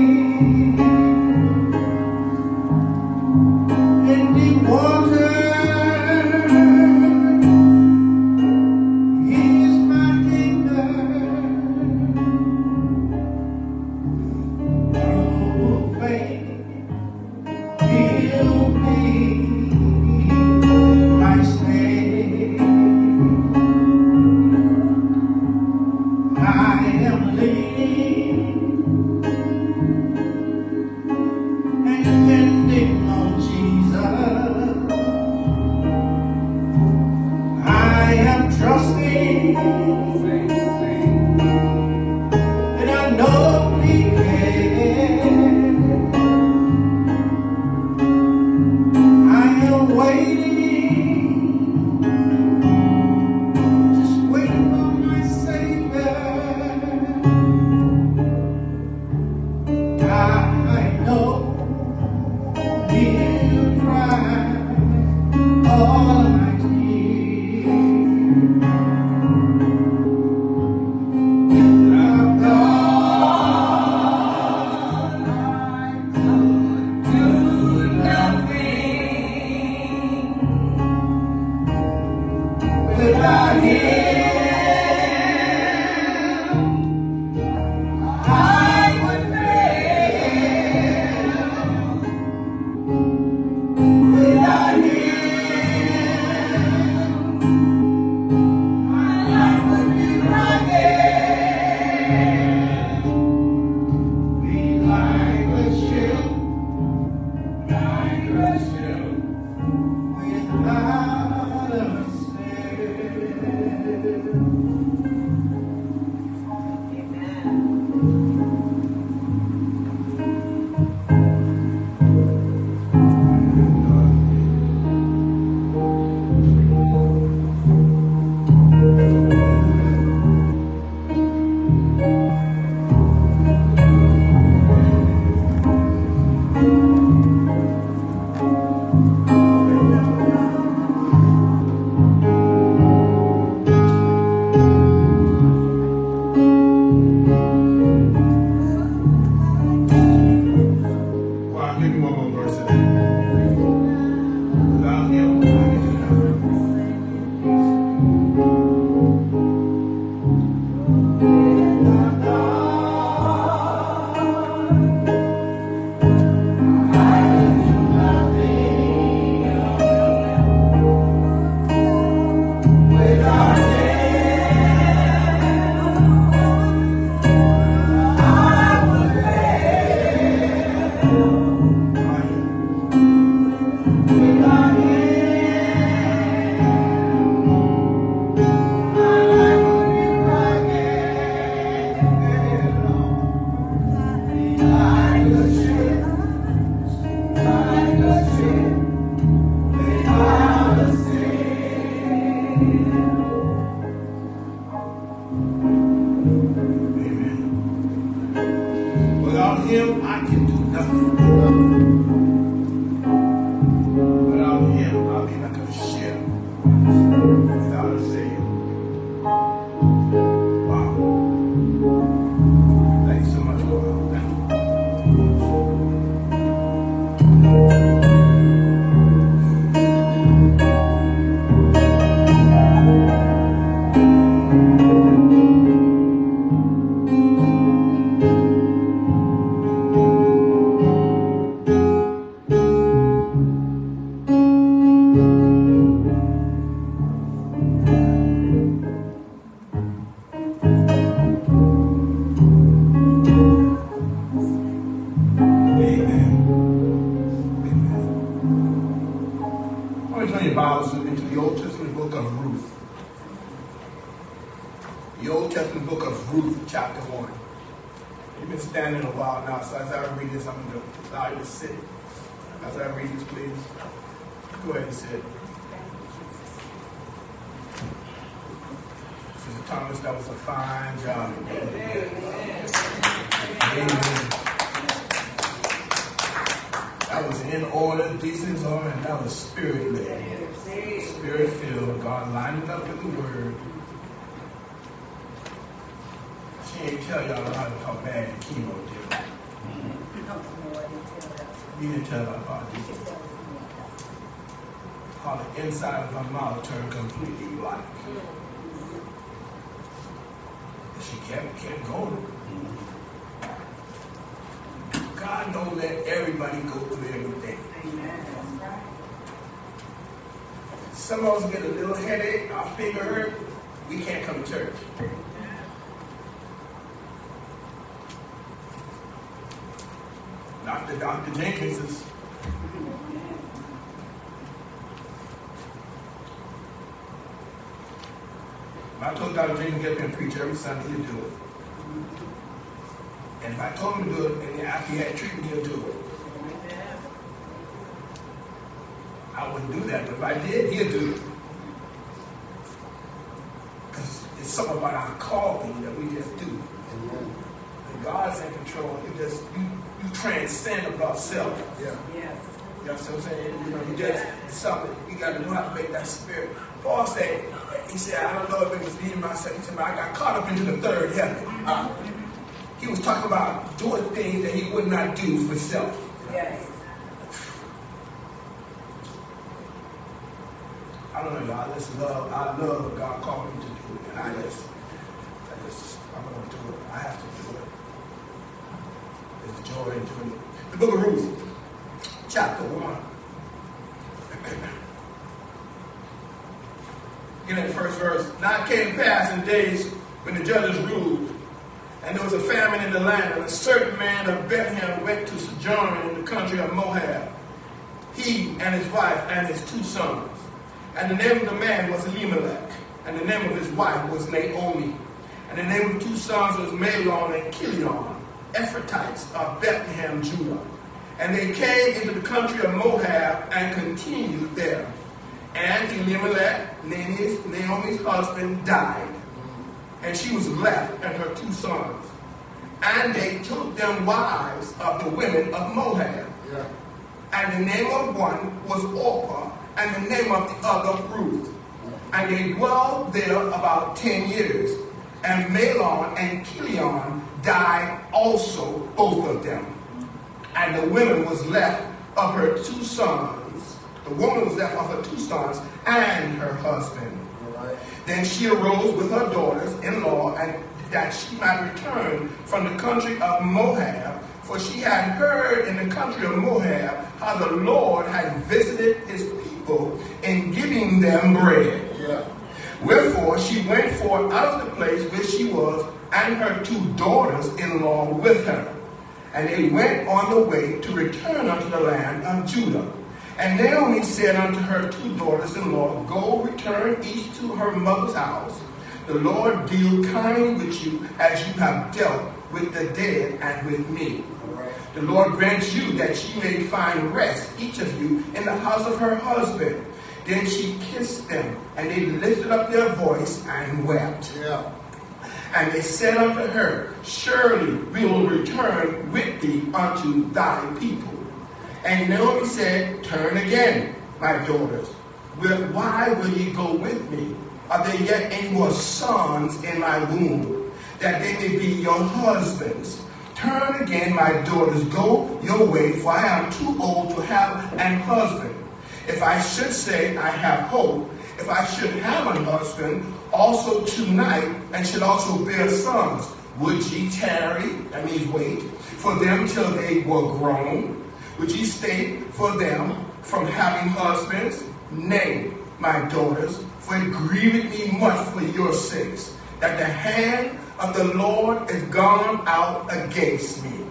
Jenkins to get up and preach every he'd do it. And if I told him to do it, and after he had treatment, he'll do it. I wouldn't do that, but if I did, he'll do it. Because it's something about our calling that we just do. And God's in control. You just you, you transcend above self.
Yeah.
Yes.
You know what I'm saying? You know, you just it's something you got to know how to make that spirit. Paul said, he said, I don't know if it was me myself. He said, but I got caught up into the third heaven. Uh, he was talking about doing things not do for self.
Yes.
I don't know, y'all. I just love, I love what God called me to do, and I just, I just, I'm gonna do it. I have to do it. There's joy in doing it. The Book of Ruth, chapter one. Get in the first verse. Now it came to pass in days when the judges ruled, and there was a famine in the land, and a certain man of Bethlehem went to sojourn in the country of Moab. He and his wife and his two sons. And the name of the man was Elimelech, and the name of his wife was Naomi. And the name of the two sons was Mahlon and Chilion, Ephrathites of Bethlehem, Judah. And they came into the country of Moab and continued there. And Elimelech, Naomi's, Naomi's husband, died, and she was left and her two sons. And they took them wives of the women of Moab.
Yeah.
And the name of one was Orpah, and the name of the other Ruth. And they dwelled there about ten years. And Mahlon and Chilion died also, both of them. And the woman was left of her two sons. The woman was left of her two sons and her husband. Then she arose with her daughters-in-law, and that she might return from the country of Moab, for she had heard in the country of Moab how the Lord had visited his people in giving them bread. Wherefore she went forth out of the place where she was, and her two daughters-in-law with her. And they went on the way to return unto the land of Judah. And Naomi said unto her two daughters-in-law, Go return each to her mother's house. The Lord deal kindly with you as you have dealt with the dead and with me. The Lord grant you that ye may find rest, each of you, in the house of her husband. Then she kissed them, and they lifted up their voice and wept.
Yeah.
And they said unto her, Surely we will return with thee unto thy people. And Naomi said, Turn again, my daughters. Why will ye go with me? Are there yet any more sons in my womb, that they may be your husbands? Turn again, my daughters, go your way, for I am too old to have an husband. If I should say I have hope, if I should have an husband also tonight, and should also bear sons, would ye tarry, that means wait, for them till they were grown? Would ye stay for them from having husbands? Nay, my daughters, for it grieveth me much for your sakes, that the hand of the Lord is gone out against me.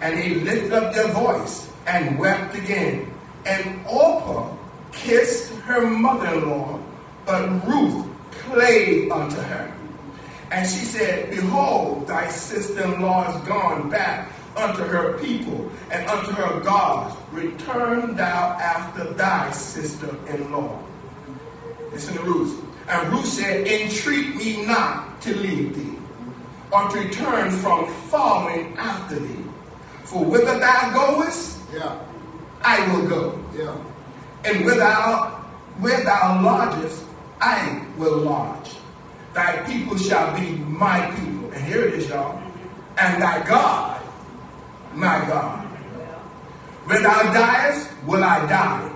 And they lifted up their voice and wept again. And Orpah kissed her mother-in-law, but Ruth clave unto her. And she said, Behold, thy sister-in-law is gone back unto her people and unto her gods. Return thou after thy sister-in-law. Listen to Ruth. And Ruth said, Entreat me not to leave thee, or to return from following after thee. For whither thou goest,
Yeah.
I will go.
Yeah.
And where thou, where thou lodgest, I will lodge. Thy people shall be my people. And here it is, y'all. And thy God, my God. When thou diest, will I die.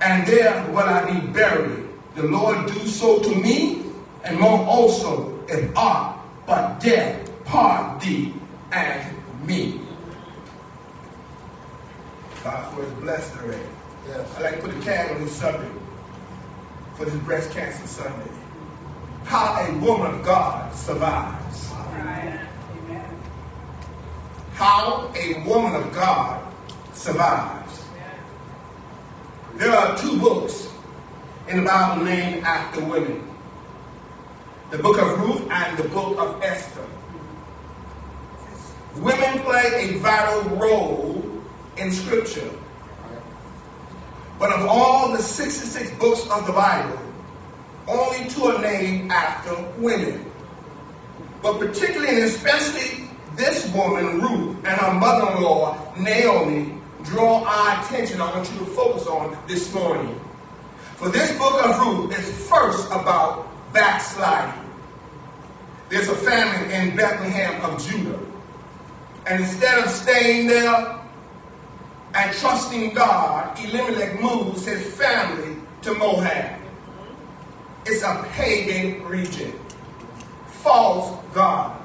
And there will I be buried. The Lord do so to me, and more also, if aught but death part thee and me. God's word is blessed already.
Yes.
I like to put a tag on this subject for this breast cancer Sunday. How a woman of God survives. How a woman of God survives. There are two books in the Bible named after women. The book of Ruth and the book of Esther. Women play a vital role in scripture. But of all the 66 books of the Bible, only two are named after women. But particularly and especially this woman, Ruth, and her mother-in-law, Naomi, draw our attention. I want you to focus on this morning. For this book of Ruth is first about backsliding. There's a famine in Bethlehem of Judah. And instead of staying there and trusting God, Elimelech moves his family to Moab. It's a pagan region. False God.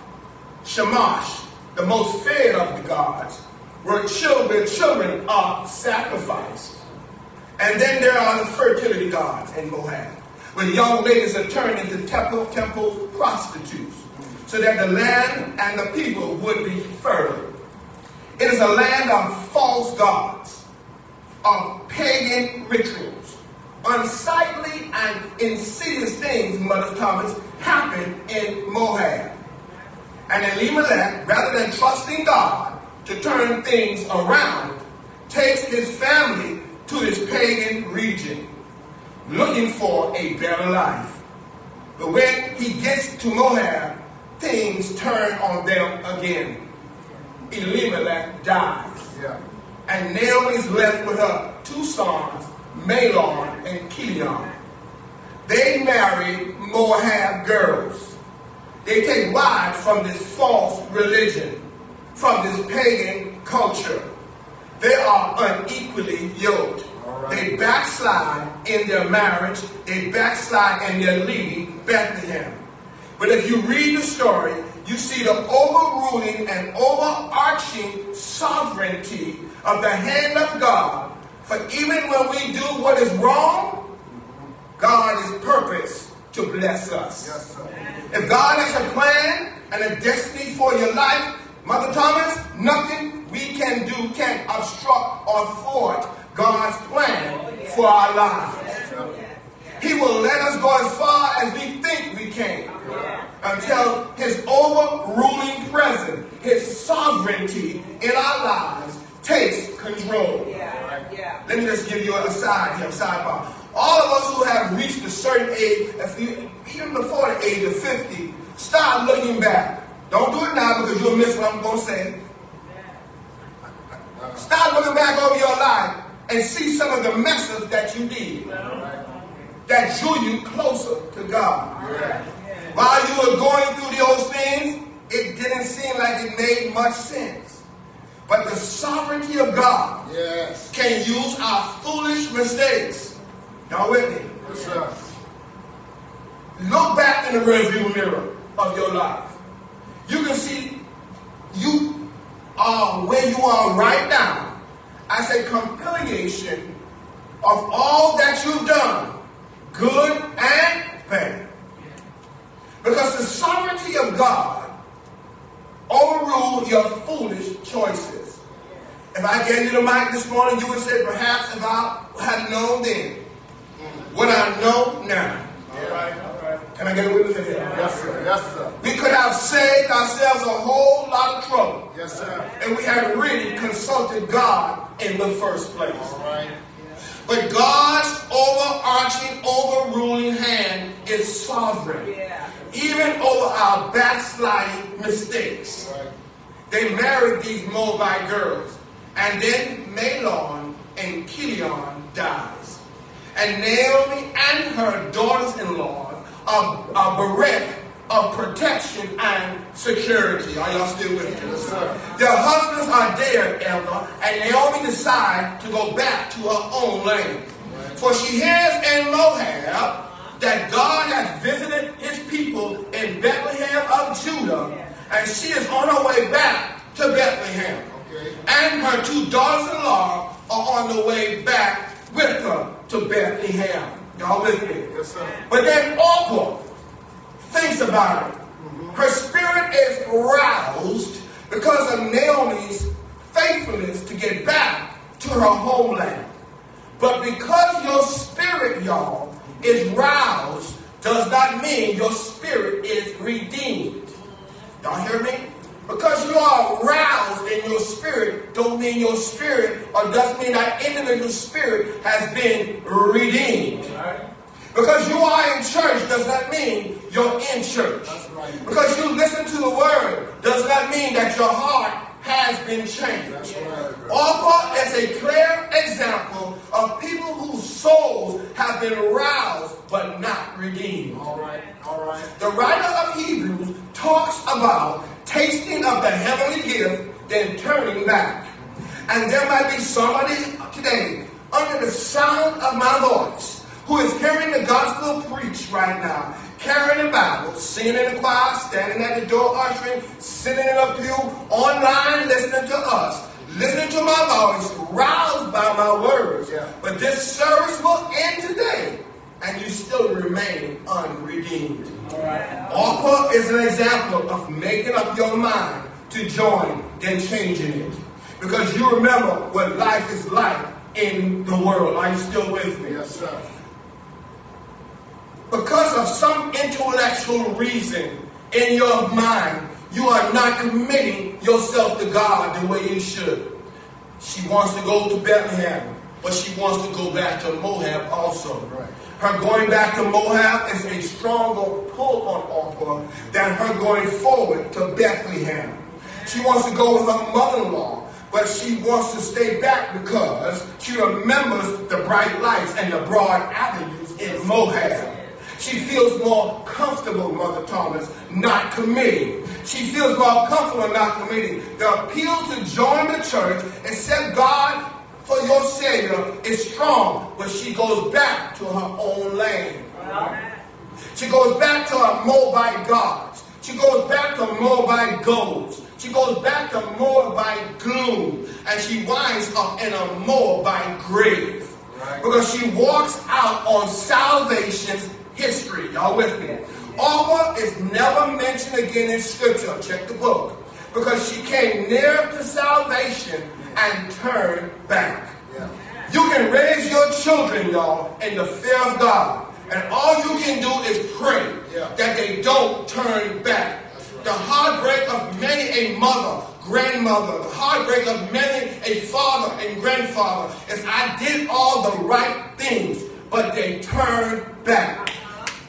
Shamash, the most feared of the gods, where children, children are sacrificed. And then there are the fertility gods in Moab, where young ladies are turned into temple, temple prostitutes, so that the land and the people would be fertile. It is a land of false gods, of pagan rituals, unsightly and insidious things, Mother Thomas, happen in Moab. And Elimelech, rather than trusting God to turn things around, takes his family to this pagan region, looking for a better life. But when he gets to Moab, things turn on them again. Elimelech dies.
Yeah.
And Naomi's left with her two sons, Mahlon and Chilion. They marry Moab girls. They take wives from this false religion, from this pagan culture. They are unequally yoked.
Right.
They backslide in their marriage. They backslide in their leading Bethlehem. But if you read the story, you see the overruling and overarching sovereignty of the hand of God. For even when we do what is wrong, God is purpose to bless us.
Yes.
If God has a plan and a destiny for your life, Mother Thomas, nothing we can do can obstruct or thwart God's plan for our lives. He will let us go as far as we think we can until his overruling presence, his sovereignty in our lives takes control.
Yeah, yeah.
Let me just give you a side here, a sidebar. All of us who have reached a certain age, if you, even before the age of 50, start looking back. Don't do it now because you'll miss what I'm going to say. Start looking back over your life and see some of the messes that you did that drew you closer to God. While you were going through those things, it didn't seem like it made much sense. But the sovereignty of God
Yes.
can use our foolish mistakes. Y'all with me?
Yes, sir.
Look back in the rearview mirror of your life. You can see you are where you are right now as a compilation of all that you've done, good and bad. Because the sovereignty of God overruled your foolish choices. If I gave you the mic this morning, you would say, perhaps if I had known then what I know now. Can I get a witness in here?
Yes, sir. Yes, sir.
We could have saved ourselves a whole lot of trouble.
Yes, sir.
And we had really consulted God in the first place.
All right.
But God's overarching, overruling hand is sovereign.
Yeah.
Even over our backsliding mistakes.
Right.
They married these Moabite girls. And then Mahlon and Chilion dies. And Naomi and her daughters-in-law are, are bereft of protection and security. Are y'all still with me?
Yes, sir.
Their husbands are dead, Elder, and Naomi decides to go back to her own land. For she hears in Moab that God has visited his people in Bethlehem of Judah, and she is on her way back to Bethlehem. And her two daughters-in-law are on the way back with her to Bethlehem. Y'all with me?
Yes, sir.
But then Orpah thinks about it. Her spirit is roused because of Naomi's faithfulness to get back to her homeland. But because your spirit, y'all, is roused, does not mean your spirit is redeemed. Y'all hear me? Because you are roused in your spirit, don't mean your spirit, or doesn't mean that individual spirit has been redeemed. Because you are in church does not mean you're in church.
That's right.
Because you listen to the word does not mean that your heart has been changed.
That's right.
Orpah is a clear example of people whose souls have been roused but not redeemed.
All right. All right.
The writer of Hebrews talks about tasting of the heavenly gift, then turning back. And there might be somebody today under the sound of my voice who is hearing the gospel preached right now, carrying the Bible, singing in the choir, standing at the door ushering, sitting in a pew, online listening to us, listening to my voice, roused by my words.
Yeah.
But this service will end today, and you still remain unredeemed. Orpah is an example of making up your mind to join, then changing it. Because you remember what life is like in the world. Are you still with me?
Yes, sir.
Because of some intellectual reason in your mind, you are not committing yourself to God the way you should. She wants to go to Bethlehem, but she wants to go back to Moab also.
Right.
Her going back to Moab is a stronger pull on Orpah than her going forward to Bethlehem. She wants to go with her mother-in-law, but she wants to stay back because she remembers the bright lights and the broad avenues in Moab. She feels more comfortable, Mother Thomas, not committing. She feels more comfortable not committing. The appeal to join the church, and accept God for your Savior, is strong, but she goes back to her own land. She goes back to her Moabite gods. She goes back to Moabite goals. She goes back to Moabite gloom. And she winds up in a Moabite grave.
Right.
Because she walks out on salvation's history. Y'all with me? Orpah is never mentioned again in Scripture. Check the book. Because she came near to salvation and turned back.
Yeah.
You can raise your children, y'all, in the fear of God. And all you can do is pray
Yeah.
that they don't turn back. The heartbreak of many a mother, grandmother, the heartbreak of many a father and grandfather is I did all the right things, but they turned back.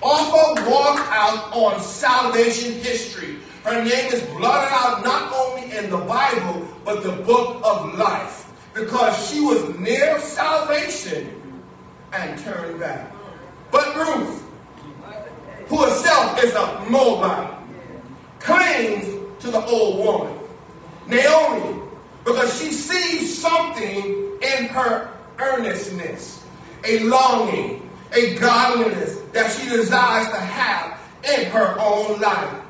Orpah walked out on salvation history. Her name is blotted out not only in the Bible, but the book of life. Because she was near salvation and turned back. But Ruth, who herself is a Moabite, clings to the old woman. Naomi, because she sees something in her earnestness, a longing, a godliness that she desires to have in her own life.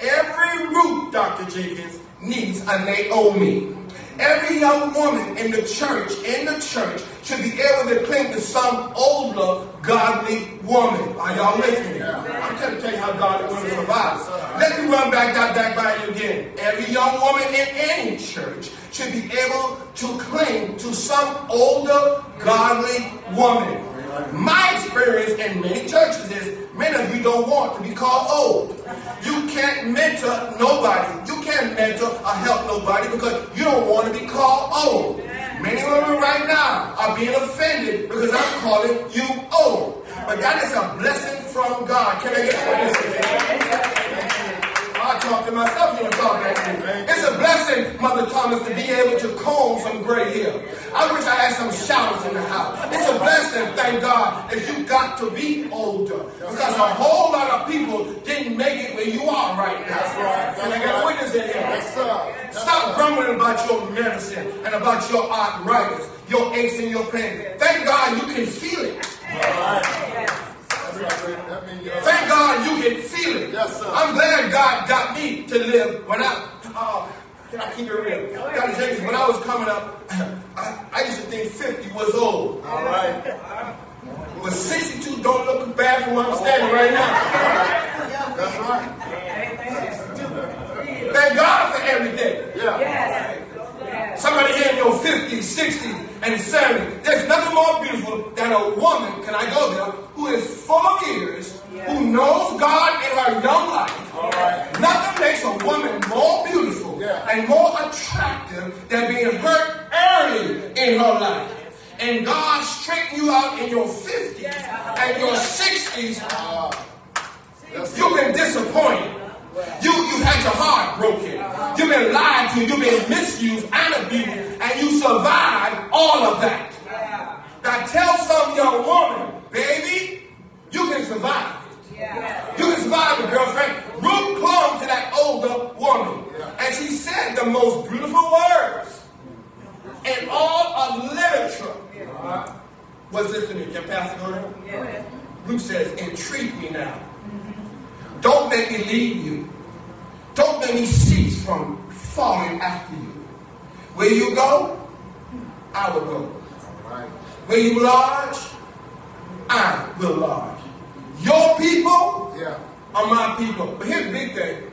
Every Ruth, Dr. Jenkins, needs a Naomi. Every young woman in the church, in the church, should be able to cling to some older, godly woman. Are y'all listening? I'm trying to tell you how godly women survive. Let me run back that back by you again. Every young woman in any church should be able to cling to some older, godly woman. My experience in many churches is many of you don't want to be called old. You can't mentor nobody. You can't mentor or help nobody because you don't want to be called old. Many women right now are being offended because I'm calling you old. But that is a blessing from God. Can I get a witness? I talk to myself, you don't talk back to me. It's a blessing, Mother Thomas, to be able to comb some gray hair. I wish I had some showers in the house. It's a blessing, thank God, that you got to be older. Because a whole lot of people didn't make it where you are right now.
That's right.
And I got a witness in here.
Yes, sir.
Stop grumbling about your medicine and about your arthritis, your aches and your pain. Thank God you can feel it.
All right.
Thank God you can feel it.
Yes, sir.
I'm glad God got me to live when I, uh, can I keep it real? Dr. Jenkins, when I was coming up, I, I used to think 50 was old.
All right.
But 62 don't look bad from where I'm standing right now.
That's right.
Thank God for everything.
Yeah.
Somebody here in your 50s, 60s, and 70s. There's nothing more beautiful than a woman, can I go there, who is full of years, who knows God in her young life.
All right.
Nothing makes a woman more beautiful
Yeah.
and more attractive than being hurt early in her life. And God straighten you out in your 50s and your 60s. Ah.
Yes,
You've been disappointed. You, you had your heart broken. You've been lied to. You've been misused and abused. And you survived all of that. Now tell some young woman, baby, you can survive. You can survive it, girlfriend. Ruth clung to that older woman. And she said the most beautiful words in all of literature. Was this in it? Can Pastor go there? Ruth says, entreat me now. Don't make me leave you. Don't make me cease from falling after you. Where you go, I will go.
All right.
Where you lodge, I will lodge. Your people
Yeah.
are my people. But here's the big thing.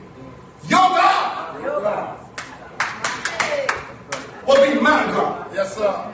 Your God will be my God.
Yes, sir.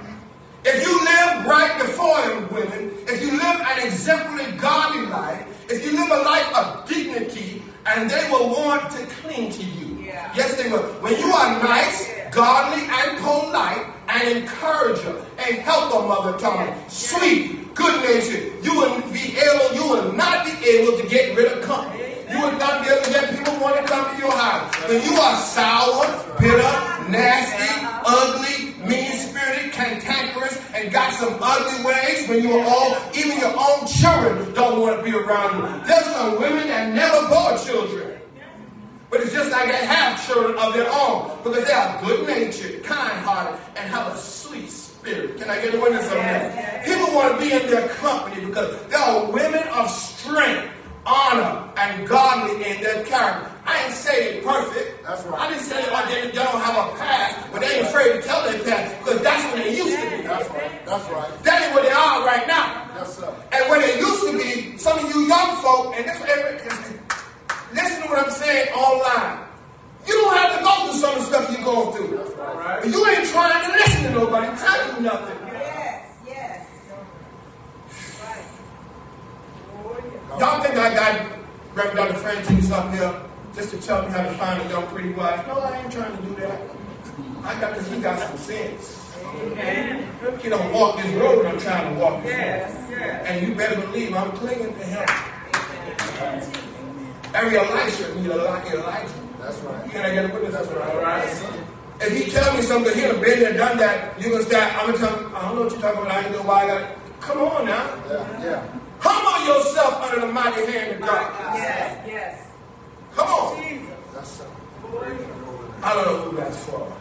If you live right before Him, women, if you live an exemplary godly life, if you live a life of dignity, and they will want to cling to you.
Yeah.
Yes, they will. When you are nice, godly, and polite, and encourager, and helper, Mother Tommy, sweet, good natured, you will be able, you will not be able to get rid of company. You would not be able to get people want to come to your house. When you are sour, bitter, nasty, ugly, mean-spirited, cantankerous, and got some ugly ways when you are old, even your own children don't want to be around you. There's some women that never bore children. But it's just like they have children of their own because they are good-natured, kind-hearted, and have a sweet spirit. Can I get a witness on that? People want to be in their company because they are women of strength, honor, and godly in their character. I ain't say they perfect.
That's right.
I didn't say oh, they, they don't have a past, but they ain't afraid to tell their past because that's what they used to be.
That's right. That's right.
That ain't where they are right now.
Yes, sir.
And where they used to be, some of you young folk, and this listen to what I'm saying online. You don't have to go through some of the stuff you're going through.
That's right.
But you ain't trying to listen to nobody tell you nothing.
Yes, yes.
Y'all think I got Reverend Dr. Francine up here just to tell me how to find a young pretty wife? No, I ain't trying to do that. I got because he got some sense. He don't walk this road I'm trying to walk this road. And you better believe I'm clinging to him. Every Elisha need a like Elijah.
That's right.
Can I get a witness? That's right. All right. If he tell me something, he done been there, done that, You're gonna start, I'm gonna tell him, I don't know what you're talking about, I ain't know why I got it. Come on now.
Yeah. Yeah.
Yourself under the mighty hand of God.
Yes, yes.
Come on.
Yes, sir.
I don't know who that's for.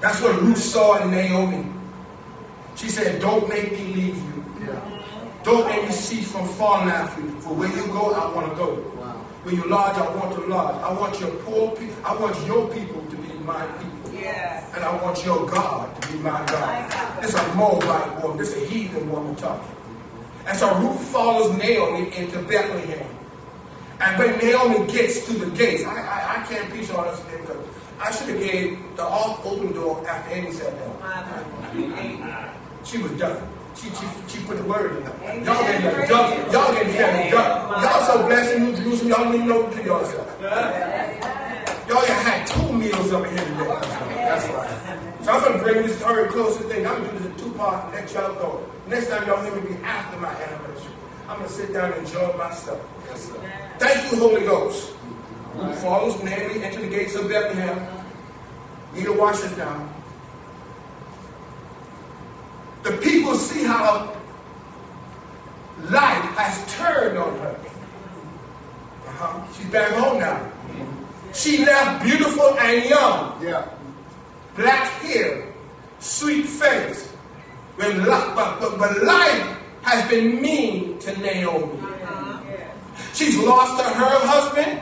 That's what Ruth saw in Naomi. She said, Don't make me leave you.
Yeah.
Don't make me cease from falling after you. For where you go, I want to go. Where you lodge, I want to lodge. I want your poor people. I want your people to be my people.
Yes.
And I want your God to be my God. This is a Moabite woman. This is a heathen woman talking. And so Ruth follows Naomi into Bethlehem. And when Naomi gets to the gates, I, I, I can't preach all this because I should have gave the off open door after Amy said that. She was done. She, she, she put the word in there. Y'all getting done. Y'all getting fed done. Y'all so blessed New Jerusalem, y'all don't even know what to do yourself. Y'all had two meals up in here today. That's right. So I'm going to bring this story close thing. I'm going to do this in two parts and let y'all go. Next time y'all hear me be after my anniversary. I'm going to sit down and enjoy myself. Thank you, Holy Ghost. Who follows Mary into the gates of Bethlehem. Need to wash this now. The people see how life has turned on her. Uh-huh. She's back home now. She left beautiful and young.
Yeah.
Black hair, sweet face. When li- but, but, but life has been mean to Naomi. She's lost her, her husband.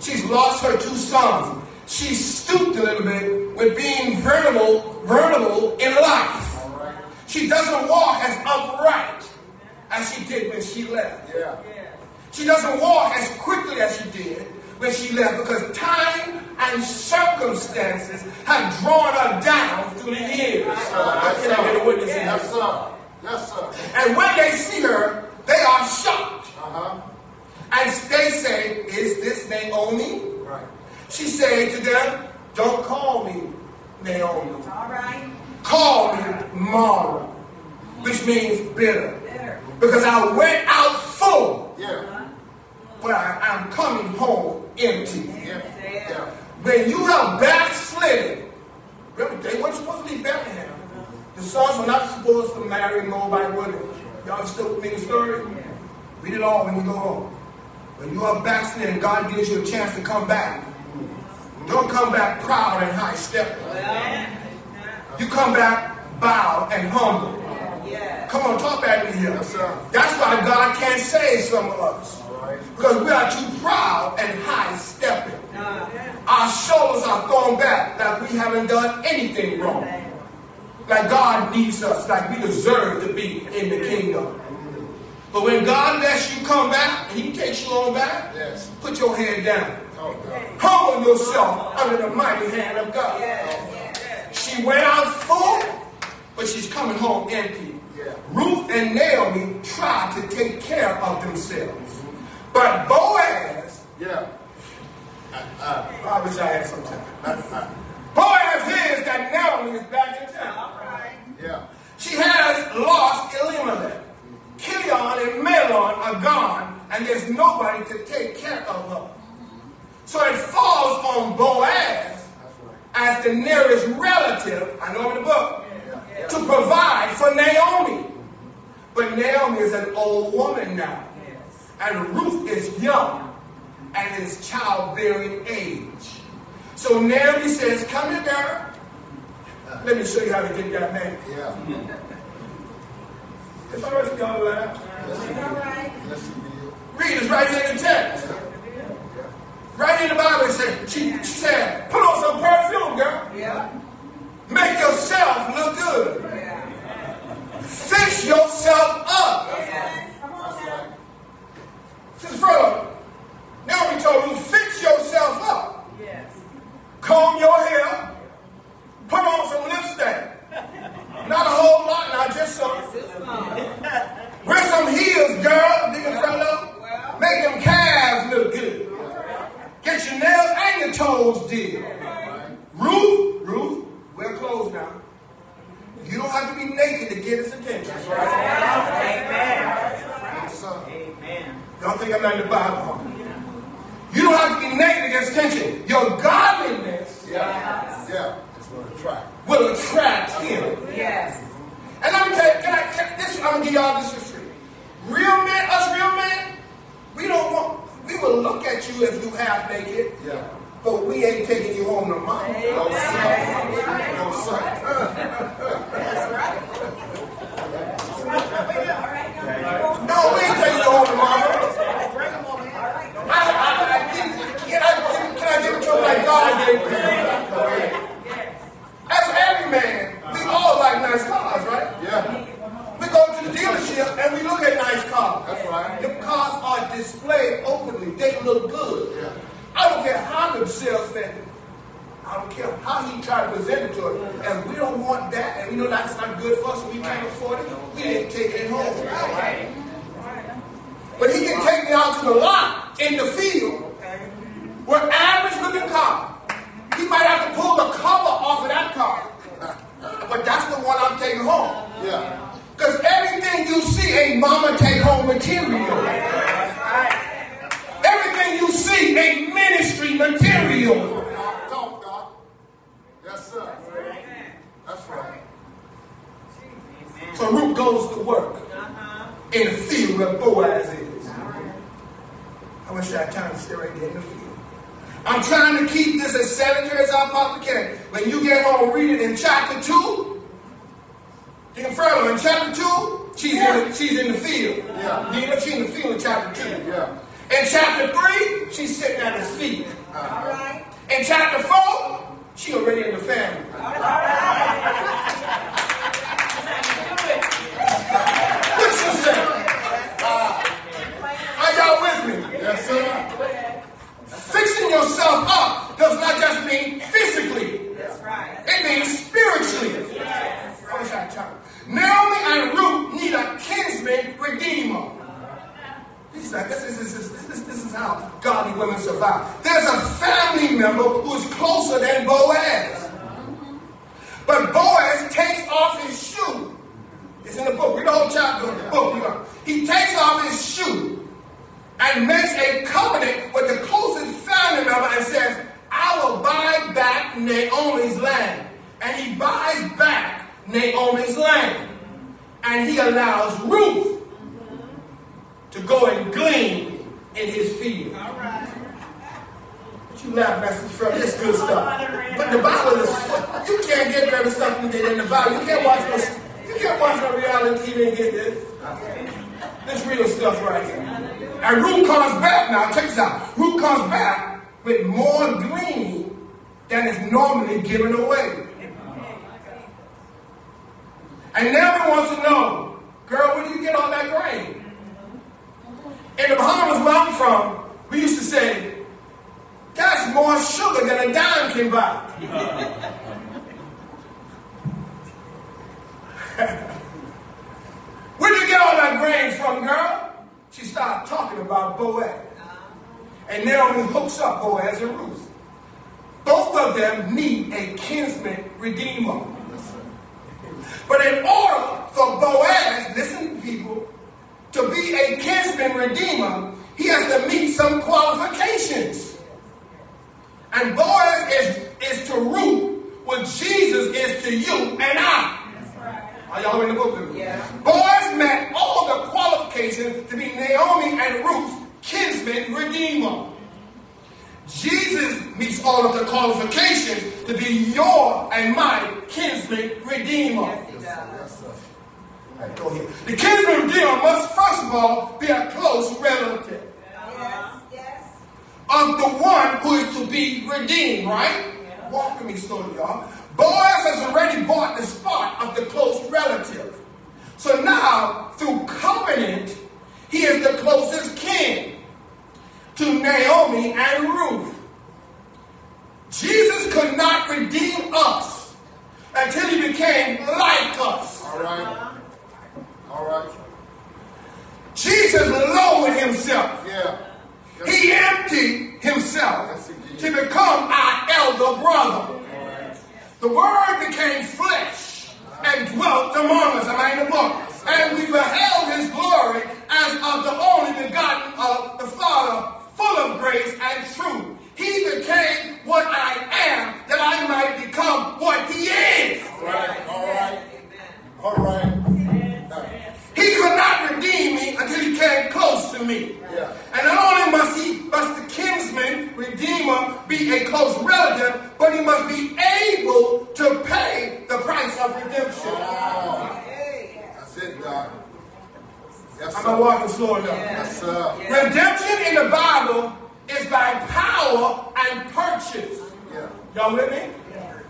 She's lost her two sons. She's stooped a little bit with being vulnerable, vulnerable in life. She doesn't walk as upright as she did when she left.
Yeah.
She doesn't walk as quickly as she did when she left because time and circumstances have drawn her down through the years. I can I get a witness.
Yes, sir. Yes, sir.
And when they see her, they are shocked.
Uh-huh.
And they say, Is this Naomi?
Right.
She said to them, Don't call me Naomi.
All right.
Call me Mara, which means bitter. Because I went out full, but I, I'm coming home empty. When you have backslidden, remember they weren't supposed to be Bethlehem. The sons were not supposed to marry Moabite women. Y'all still with me the story? Read it all when you go home. When you are backslidden, God gives you a chance to come back. Don't come back proud and high stepping. You come back bowed and humble. Come on, talk back to me here.
Yes.
That's why God can't save some of us.
All right.
Because we are too proud and high stepping. Uh-huh. Our shoulders are thrown back like we haven't done anything wrong. Like God needs us, like we deserve to be in the kingdom. But when God lets you come back, He takes you on back,
Yes.
put your head down.
Oh,
Humble yourself under the mighty hand of God. She went out full, but she's coming home empty.
Yeah.
Ruth and Naomi tried to take care of themselves. But Boaz,
Yeah. Uh,
I wish I had some time. Boaz hears that Naomi is back in town. All right.
yeah.
She has lost Elimelech. Chilion and Mahlon are gone, and there's nobody to take care of her. So it falls on Boaz
That's right.
As the nearest relative, I know in the book, to provide for Naomi. But Naomi is an old woman now. And Ruth is young and is childbearing age. So Naomi says, Come here, girl. Let me show you how to get that man.
Yeah.
It's all right for y'all to laugh.
You will.
Read, it's right here in the text. Right in the Bible, it said, she, she said, put on some perfume, girl. Yeah. Make yourself look good. Fix yourself up. Sister Furlow, now we told you, fix yourself up. Comb your hair. Put on some lipstick. Not a whole lot, not just some. Wear some heels, girl, nigga fellow. Make them calves look good. Get your nails and your toes did. Ruth, Ruth, wear clothes now. You don't have to be naked to get his attention.
Yes, sir.
Don't think I'm not in the Bible. huh? You don't have to be naked to get his attention. Your godliness
Yeah. Yeah. That's what I try.
will attract him.
Yes.
And let me tell you, can I, can, this, I'm gonna give y'all this for free. Real men, us real men, we don't want, we will look at you if you half naked,
Yeah.
but we ain't taking you home to mama.
No, sir. No, sir.
No, we ain't taking you home to mama. I, I, I, can, can, I, can, can I give it to him like God gave it to him? As every man, we all like nice cars, right?
Yeah.
We go to the dealership and we look at nice cars.
That's right.
The cars are displayed openly. They look good.
Yeah.
I don't care how the salesman, I don't care how he tried to present it to us. And we don't want that, and we know that's not good for us, we can't afford it. We ain't taking it home. But he can take me out to the lot in the field where average looking car. He might have to pull the cover off of that car. But that's the one I'm taking home.
Yeah.
Because everything you see ain't mama take home material. Everything you see ain't ministry material.
Talk, talk, Yes, sir. That's right.
So Ruth goes to work uh-huh. in the field where Boaz is. I wish I had time to stay right there in the field. I'm trying to keep this as centered as I possibly can. When you get home, read it in chapter 2. Deacon Furlow, in chapter 2, she's, in, she's in the field.
Yeah.
Nina, she's in the field in chapter 2.
Yeah.
In chapter 3, she's sitting at his feet.
All right.
In chapter 4, she already in the family. All right. What you say? Uh, are y'all with me?
Yes, sir.
Fixing yourself up does not just mean physically.
That's right.
It means spiritually. I wish I had time. Naomi and Ruth need a kinsman redeemer. He's like, this is, this, is, this, is, this is how godly women survive. There's a family member who's closer than Boaz. But Boaz takes off his shoe. It's in the book. Read the whole chapter of the book. He takes off his shoe and makes a covenant with the closest family member and says, I will buy back Naomi's land. And he buys back Naomi's land. And he allows Ruth to go and glean in his field.
All right.
What you laugh, Master Fred? This good stuff. But the Bible is you can't get better stuff than in the Bible. You can't watch no you can't watch no reality TV and get this. This real stuff right here. And Ruth comes back now. Check this out. Ruth comes back with more gleaning than is normally given away. And Naomi wants to know, girl, where do you get all that grain? In the Bahamas where I'm from, we used to say, that's more sugar than a dime can buy. Where do you get all that grain from, girl? She started talking about Boaz. And Naomi hooks up Boaz and Ruth. Both of them need a kinsman redeemer. But in order for Boaz, listen people, to be a kinsman redeemer, he has to meet some qualifications. And Boaz is, is to Ruth what Jesus is to you and I. Are y'all in the book with me?
Yeah.
Boaz met all the qualifications to be Naomi and Ruth's kinsman redeemer. Jesus meets all of the qualifications to be your and my kinsman redeemer.
Yes, he does.
Yes, sir.
All right, go ahead. The kinsman redeemer must first of all be a close relative
Yes, yes.
of the one who is to be redeemed, right? Walk with me slowly, y'all. Boaz has already bought the spot of the close relative. So now, through covenant, he is the closest kin to Naomi and Ruth. Jesus could not redeem us until he became like us.
All right. All right.
Jesus lowered himself.
Yeah. Yes,
He emptied himself
Yes,
to become our elder brother. The word became flesh and dwelt among us. Am I in the book? And we beheld his glory as of the only begotten of the Father, full of grace and truth. He became what I am, that I might become what he is.
All right, all right, all right.
He could not redeem me until he came close to me.
Yeah.
And not only must he, must the kinsman, redeemer, be a close relative, but he must be able to pay the price of redemption.
Hey,
that's it, Doc. Yes,
Am I walking slow enough?
Yes, sir.
Redemption in the Bible is by power and purchase.
Yeah.
Y'all with me? Yeah.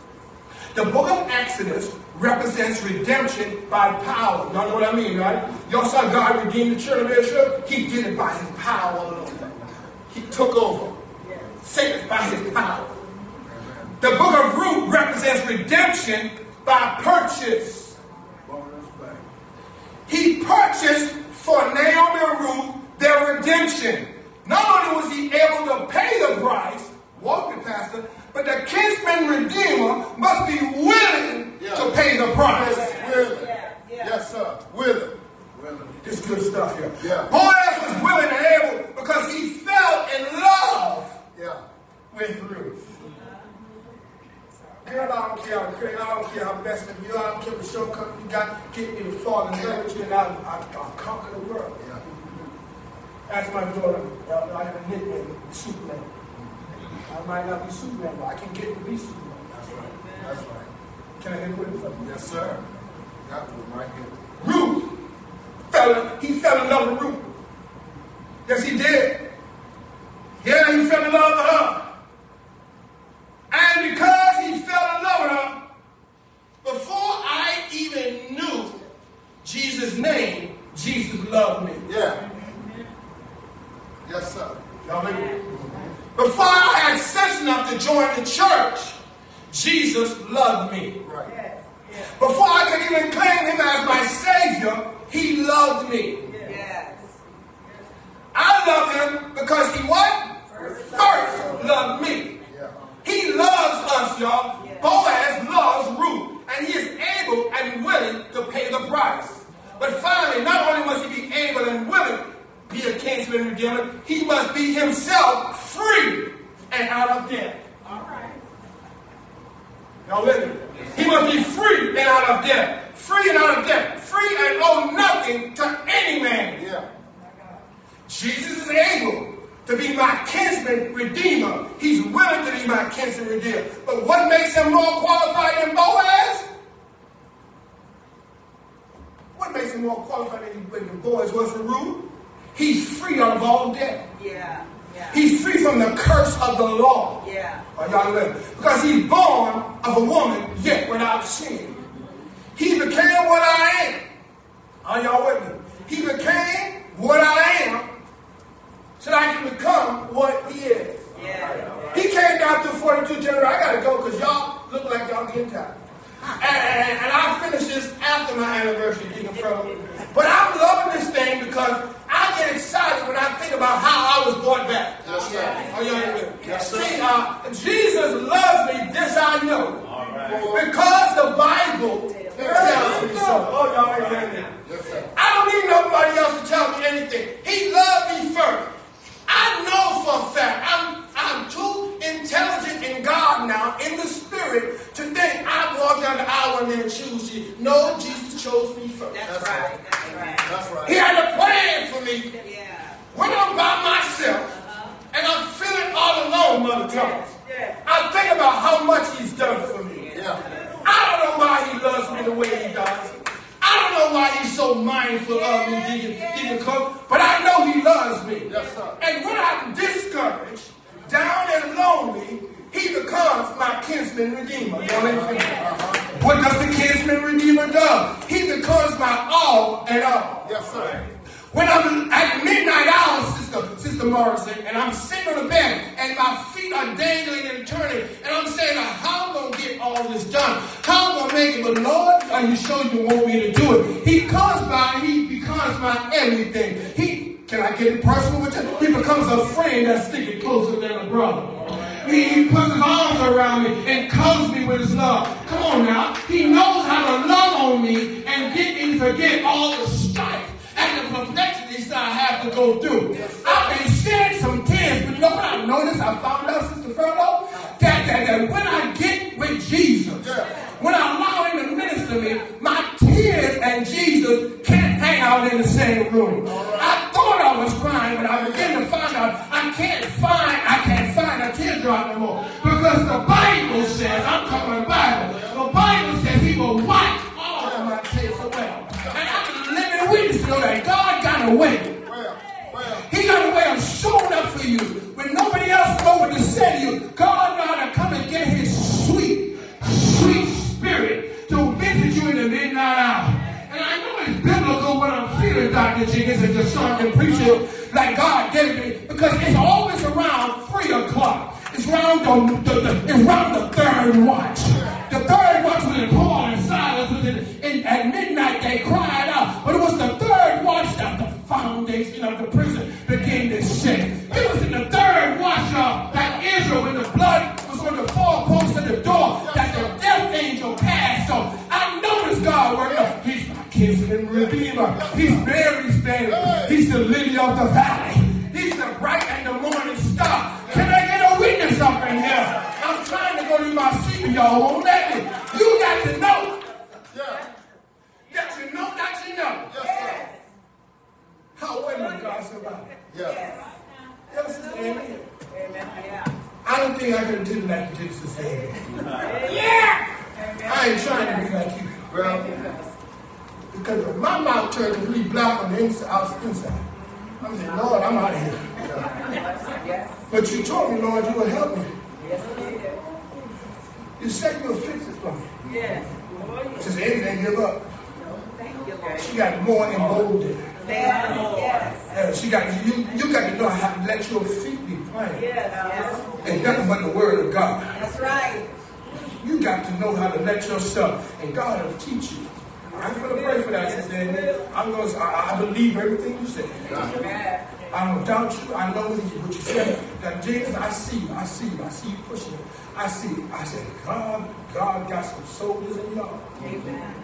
The book of Exodus represents redemption by power. Y'all know what I mean, right? Y'all saw God redeem the children of Israel? He did it by his power alone. He took over. Saved by his power. The book of Ruth represents redemption by purchase. He purchased for Naomi and Ruth their redemption. Not only was he able to pay the price, walk the pastor, but the kinsman redeemer must be willing to pay the price.
Yes, willing. Yeah, yeah. Yes, sir. Willing. Willing.
This good stuff here.
Yeah.
Boaz was willing and able because he fell in love
yeah.
with Ruth. Girl, I don't care how great, I don't care how blessed you are, I don't care what shortcomings you got, get me to fall in love with you and I'll, I'll, I'll conquer the world. Yeah. That's my daughter. Uh, I have a nickname, Superman. I might not be Superman, but I can get to be Superman.
That's right. That's right.
Can I hit with it?
Yes, sir. That one right here.
Ruth! Fell, he fell in love with Ruth. Yes, he did. Yeah, he fell in love with her. And because the, the around the third watch. My seat, but y'all won't let me. You got to know.
Yeah.
That you know that you know.
Yes, sir.
How women God survive.
Yeah.
Yes, amen.
Amen. Yeah.
I don't think I can do like you did, Sister Amy.
Yeah.
I ain't trying to be like you.
Well,
Because if my mouth turned completely black on the inside, out inside. I'm saying, Lord, I'm out of here.
Yes.
But you told me, Lord, you will help me.
Yes, he did.
You said you will fix it for me.
Yes. Oh, yes.
Sister Amy didn't give up.
Thank you, Lord.
She got more emboldened.
Thank you, Lord. Yes.
Uh, she got you. You got to know how to let your feet be planted.
Yes. Yes.
And nothing but the word of God.
That's right.
You got to know how yourself, and God will teach you. I'm going to pray for that, Amy. I'm going to, I, I believe everything you said.
Amen.
I don't doubt you. I know what you, said. That Jesus, I see you. I see you. I see you pushing it. I see you. I said, God, God got some soldiers in y'all.
Amen.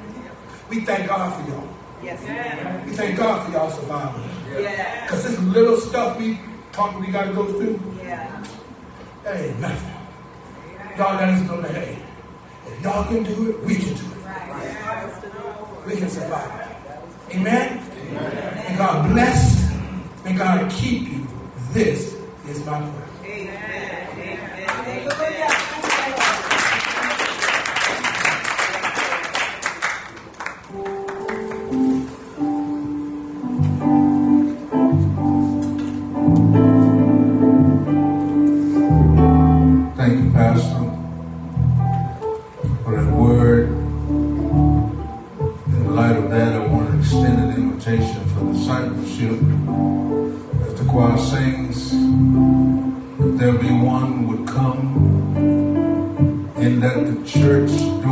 We thank God for y'all.
Yes.
We thank God for y'all surviving.
Yeah.
Because this little stuff we talk we got to go through,
Yeah.
that ain't nothing. Y'all let us know that, hey, if y'all can do it, we can do it. We can survive. Amen? May God bless. May God keep you. This is my prayer.
Amen. Amen. Amen.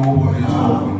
Church door is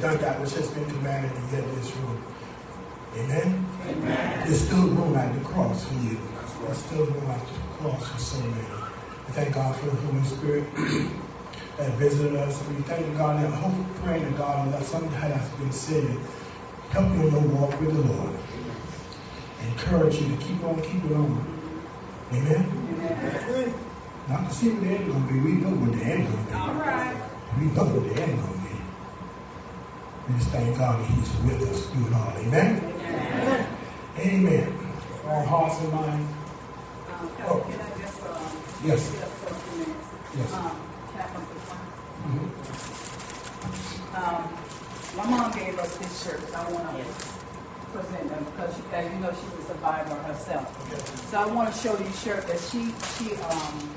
done that which has been commanded to get this room. Amen? Amen. There's still room at the cross for you. There's still room at the cross for so many. We thank God for the Holy Spirit that visited us. We thank God and hope, praying to God that something that has been said. Help you in your walk with the Lord. Encourage you to keep on keeping on. Amen? Not to see what the end is gonna be. We know what the end is gonna be.
All right.
We know what the end is gonna be. We just thank God that He's with us through it all. Amen? Amen. All hearts and minds.
Um,
Oh.
Can I just, um,
Yes.
just for a few minutes?
Yes.
Um, can I come to the front?
Mhm.
Um, my mom gave us this shirt. I want to present them because, she- as you know, she's a survivor herself. So I want to show you a shirt that she she um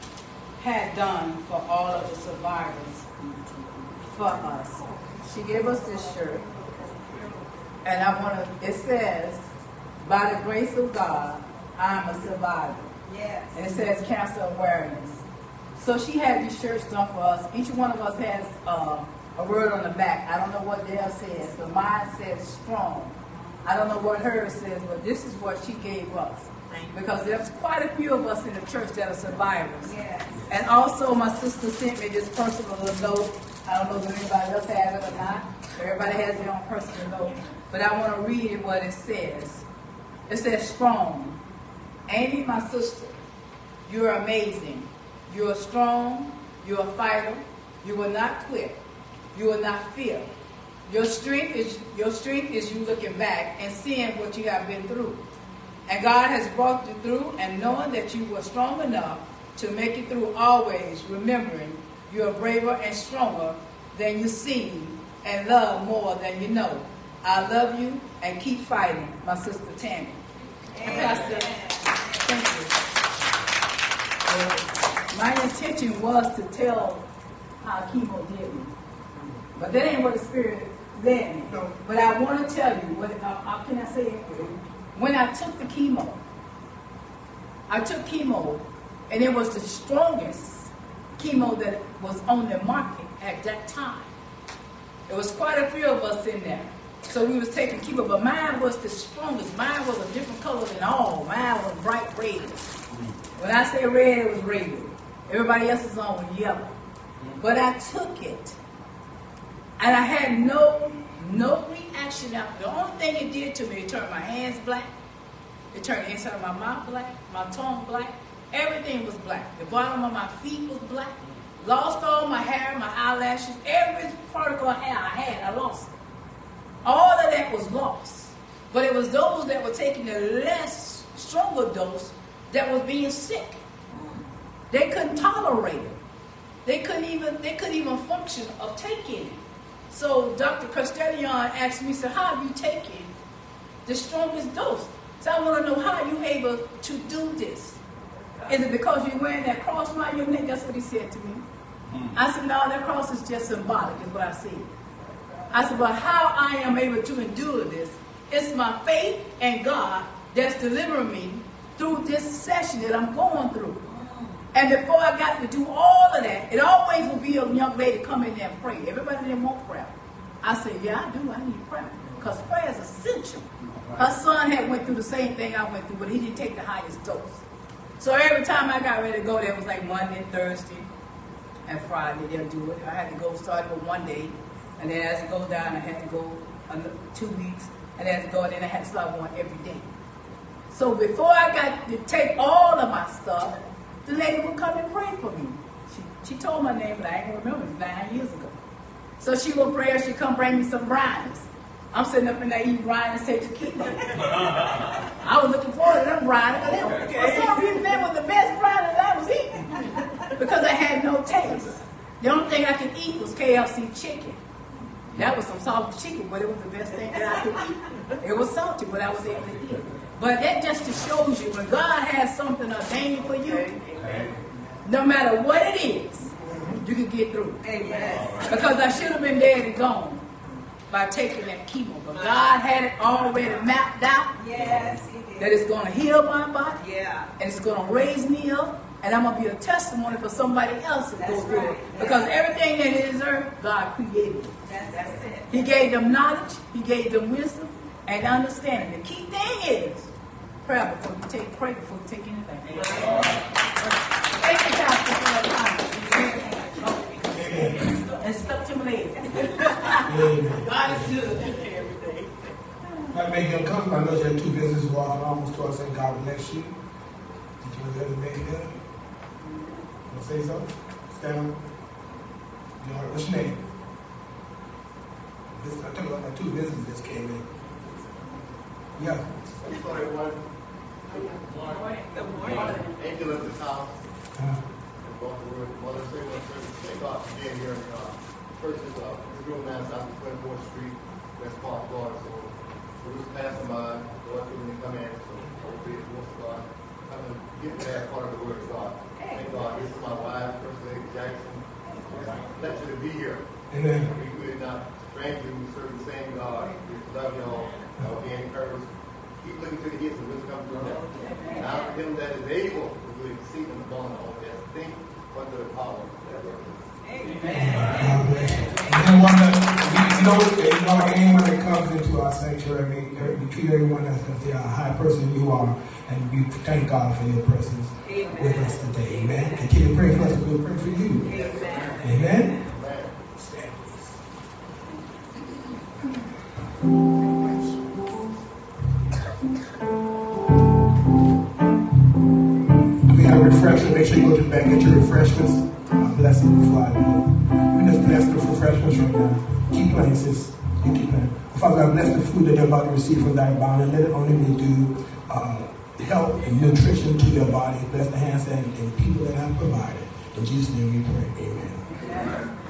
had done for all of the survivors for us. She gave us this shirt, And I want to, it says, by the grace of God, I'm a survivor.
Yes.
And it says cancer awareness. So she had these shirts done for us. Each one of us has uh, a word on the back. I don't know what theirs says, but mine says strong. I don't know what hers says, but this is what she gave us. Because there's quite a few of us in the church that are survivors.
Yes.
And also, my sister sent me this personal note. I don't know if anybody else has it or not. Everybody has their own personal note. But I want to read what it says. It says, strong. Amy, my sister, you're amazing. You're strong. You're a fighter. You will not quit. You will not fear. Your strength is your strength is you looking back and seeing what you have been through. And God has brought you through and knowing that you were strong enough to make it through always, remembering you are braver and stronger than you seem and love more than you know. I love you and keep fighting, my sister Tammy. Pastor, thank you. My intention was to tell how chemo did me. But that ain't what the Spirit led me.
No.
But I want to tell you, what, uh, how can I say it? When I took the chemo, I took chemo, and it was the strongest chemo that was on the market at that time. There was quite a few of us in there. So we was taking chemo, but mine was the strongest. Mine was a different color than all. Mine was bright red. When I say red, it was red. Everybody else's on was yellow. But I took it. And I had no no reaction after. The only thing it did to me, it turned my hands black. It turned the inside of my mouth black, my tongue black. Everything was black. The bottom of my feet was black. Lost all my hair, my eyelashes, every particle of hair I had, I lost it. All of that was lost. But it was those that were taking the less stronger dose that was being sick. They couldn't tolerate it. They couldn't even they couldn't even function of taking it. So Dr. Castellion asked me, said, how have you taken the strongest dose? So I want to know how you able to do this. Is it because you're wearing that cross around your neck? That's what he said to me. Hmm. I said, no, that cross is just symbolic, is what I said. I said, but how I am able to endure this, it's my faith and God that's delivering me through this session that I'm going through. Hmm. And before I got to do all of that, it always will be a young lady come in there and pray. Everybody didn't want prayer. I said, yeah, I do. I need prayer. Because prayer is essential. Her son had went through the same thing I went through, but he didn't take the highest dose. So every time I got ready to go, there was like Monday, Thursday, and Friday they'll do it. I had to go start with one day, and then as it goes down, I had to go two weeks, and as it go, then I had to start one every day. So before I got to take all of my stuff, the lady would come and pray for me. She, she told my name, but I gonna remember. It's nine years ago. So she would pray, she'd come bring me some brownies. I'm sitting up in there eating brownies, take tequila. I was looking forward to them brownies. but they were- For some reason, they were the best brownies I was eating because I had no taste. The only thing I could eat was KFC chicken. That was some salty chicken, but it was the best thing that I could eat. It was salty, but I was able to eat. But that just shows you when God has something ordained for you, no matter what it is, you can get through.
Amen.
Because I should have been dead and gone by taking that chemo. But God had it already mapped out
Yes, he did.
that it's going to heal my body
Yeah.
and it's going to raise me up. And I'm going to be a testimony for somebody else to go
That's
through it.
right.
Because everything that is earth, God created.
That's, that's it.
He gave them knowledge, He gave them wisdom and understanding. The key thing is prayer before you take pray before you take anything. Thank And stuck to my legs. God is good every day.
That make him come. I know you had two visitors walking almost towards saying God bless you. Did you want to make it better? Want to say something? Stand up. You know, what's your name? This, I told you about my two visitors just came in. Yeah.
Good morning.
Angel at this house,
Uh,
and both of them, Mother say one first, thank God for being here. Uh, First is, uh, this real man south of Twenty-fourth Street, West Park, Florida, so we was passing by, Lord, when we come in, so hopefully it wants God, come and get to that part of the word of God. Thank God, this is my wife, First Lady Jackson, It's a pleasure to be here.
Amen.
We could not thank you. We serve the same God. We love y'all. Y'all be encouraged. Keep looking to the hills and wisdom come from them. Now to him that is able to do exceeding abundant all that think under the power that worketh.
And one that, you know, you know, anyone that comes into our sanctuary, we, treat everyone as if they are a high person you are, and we thank God for your presence with us today. Amen. Continue to pray for us, we'll pray for you. Amen. Amen. Stand, please. We got a. Make sure you go to the back and get your refreshments. Bless them before I leave. You just bless the refreshments right now. Keep playing, sis. You keep playing. Father God, bless the food that they're about to receive from thy and let it only be do uh, and nutrition to their body. Bless the hands and, and people that I've provided. In Jesus' name we pray. Amen.
Let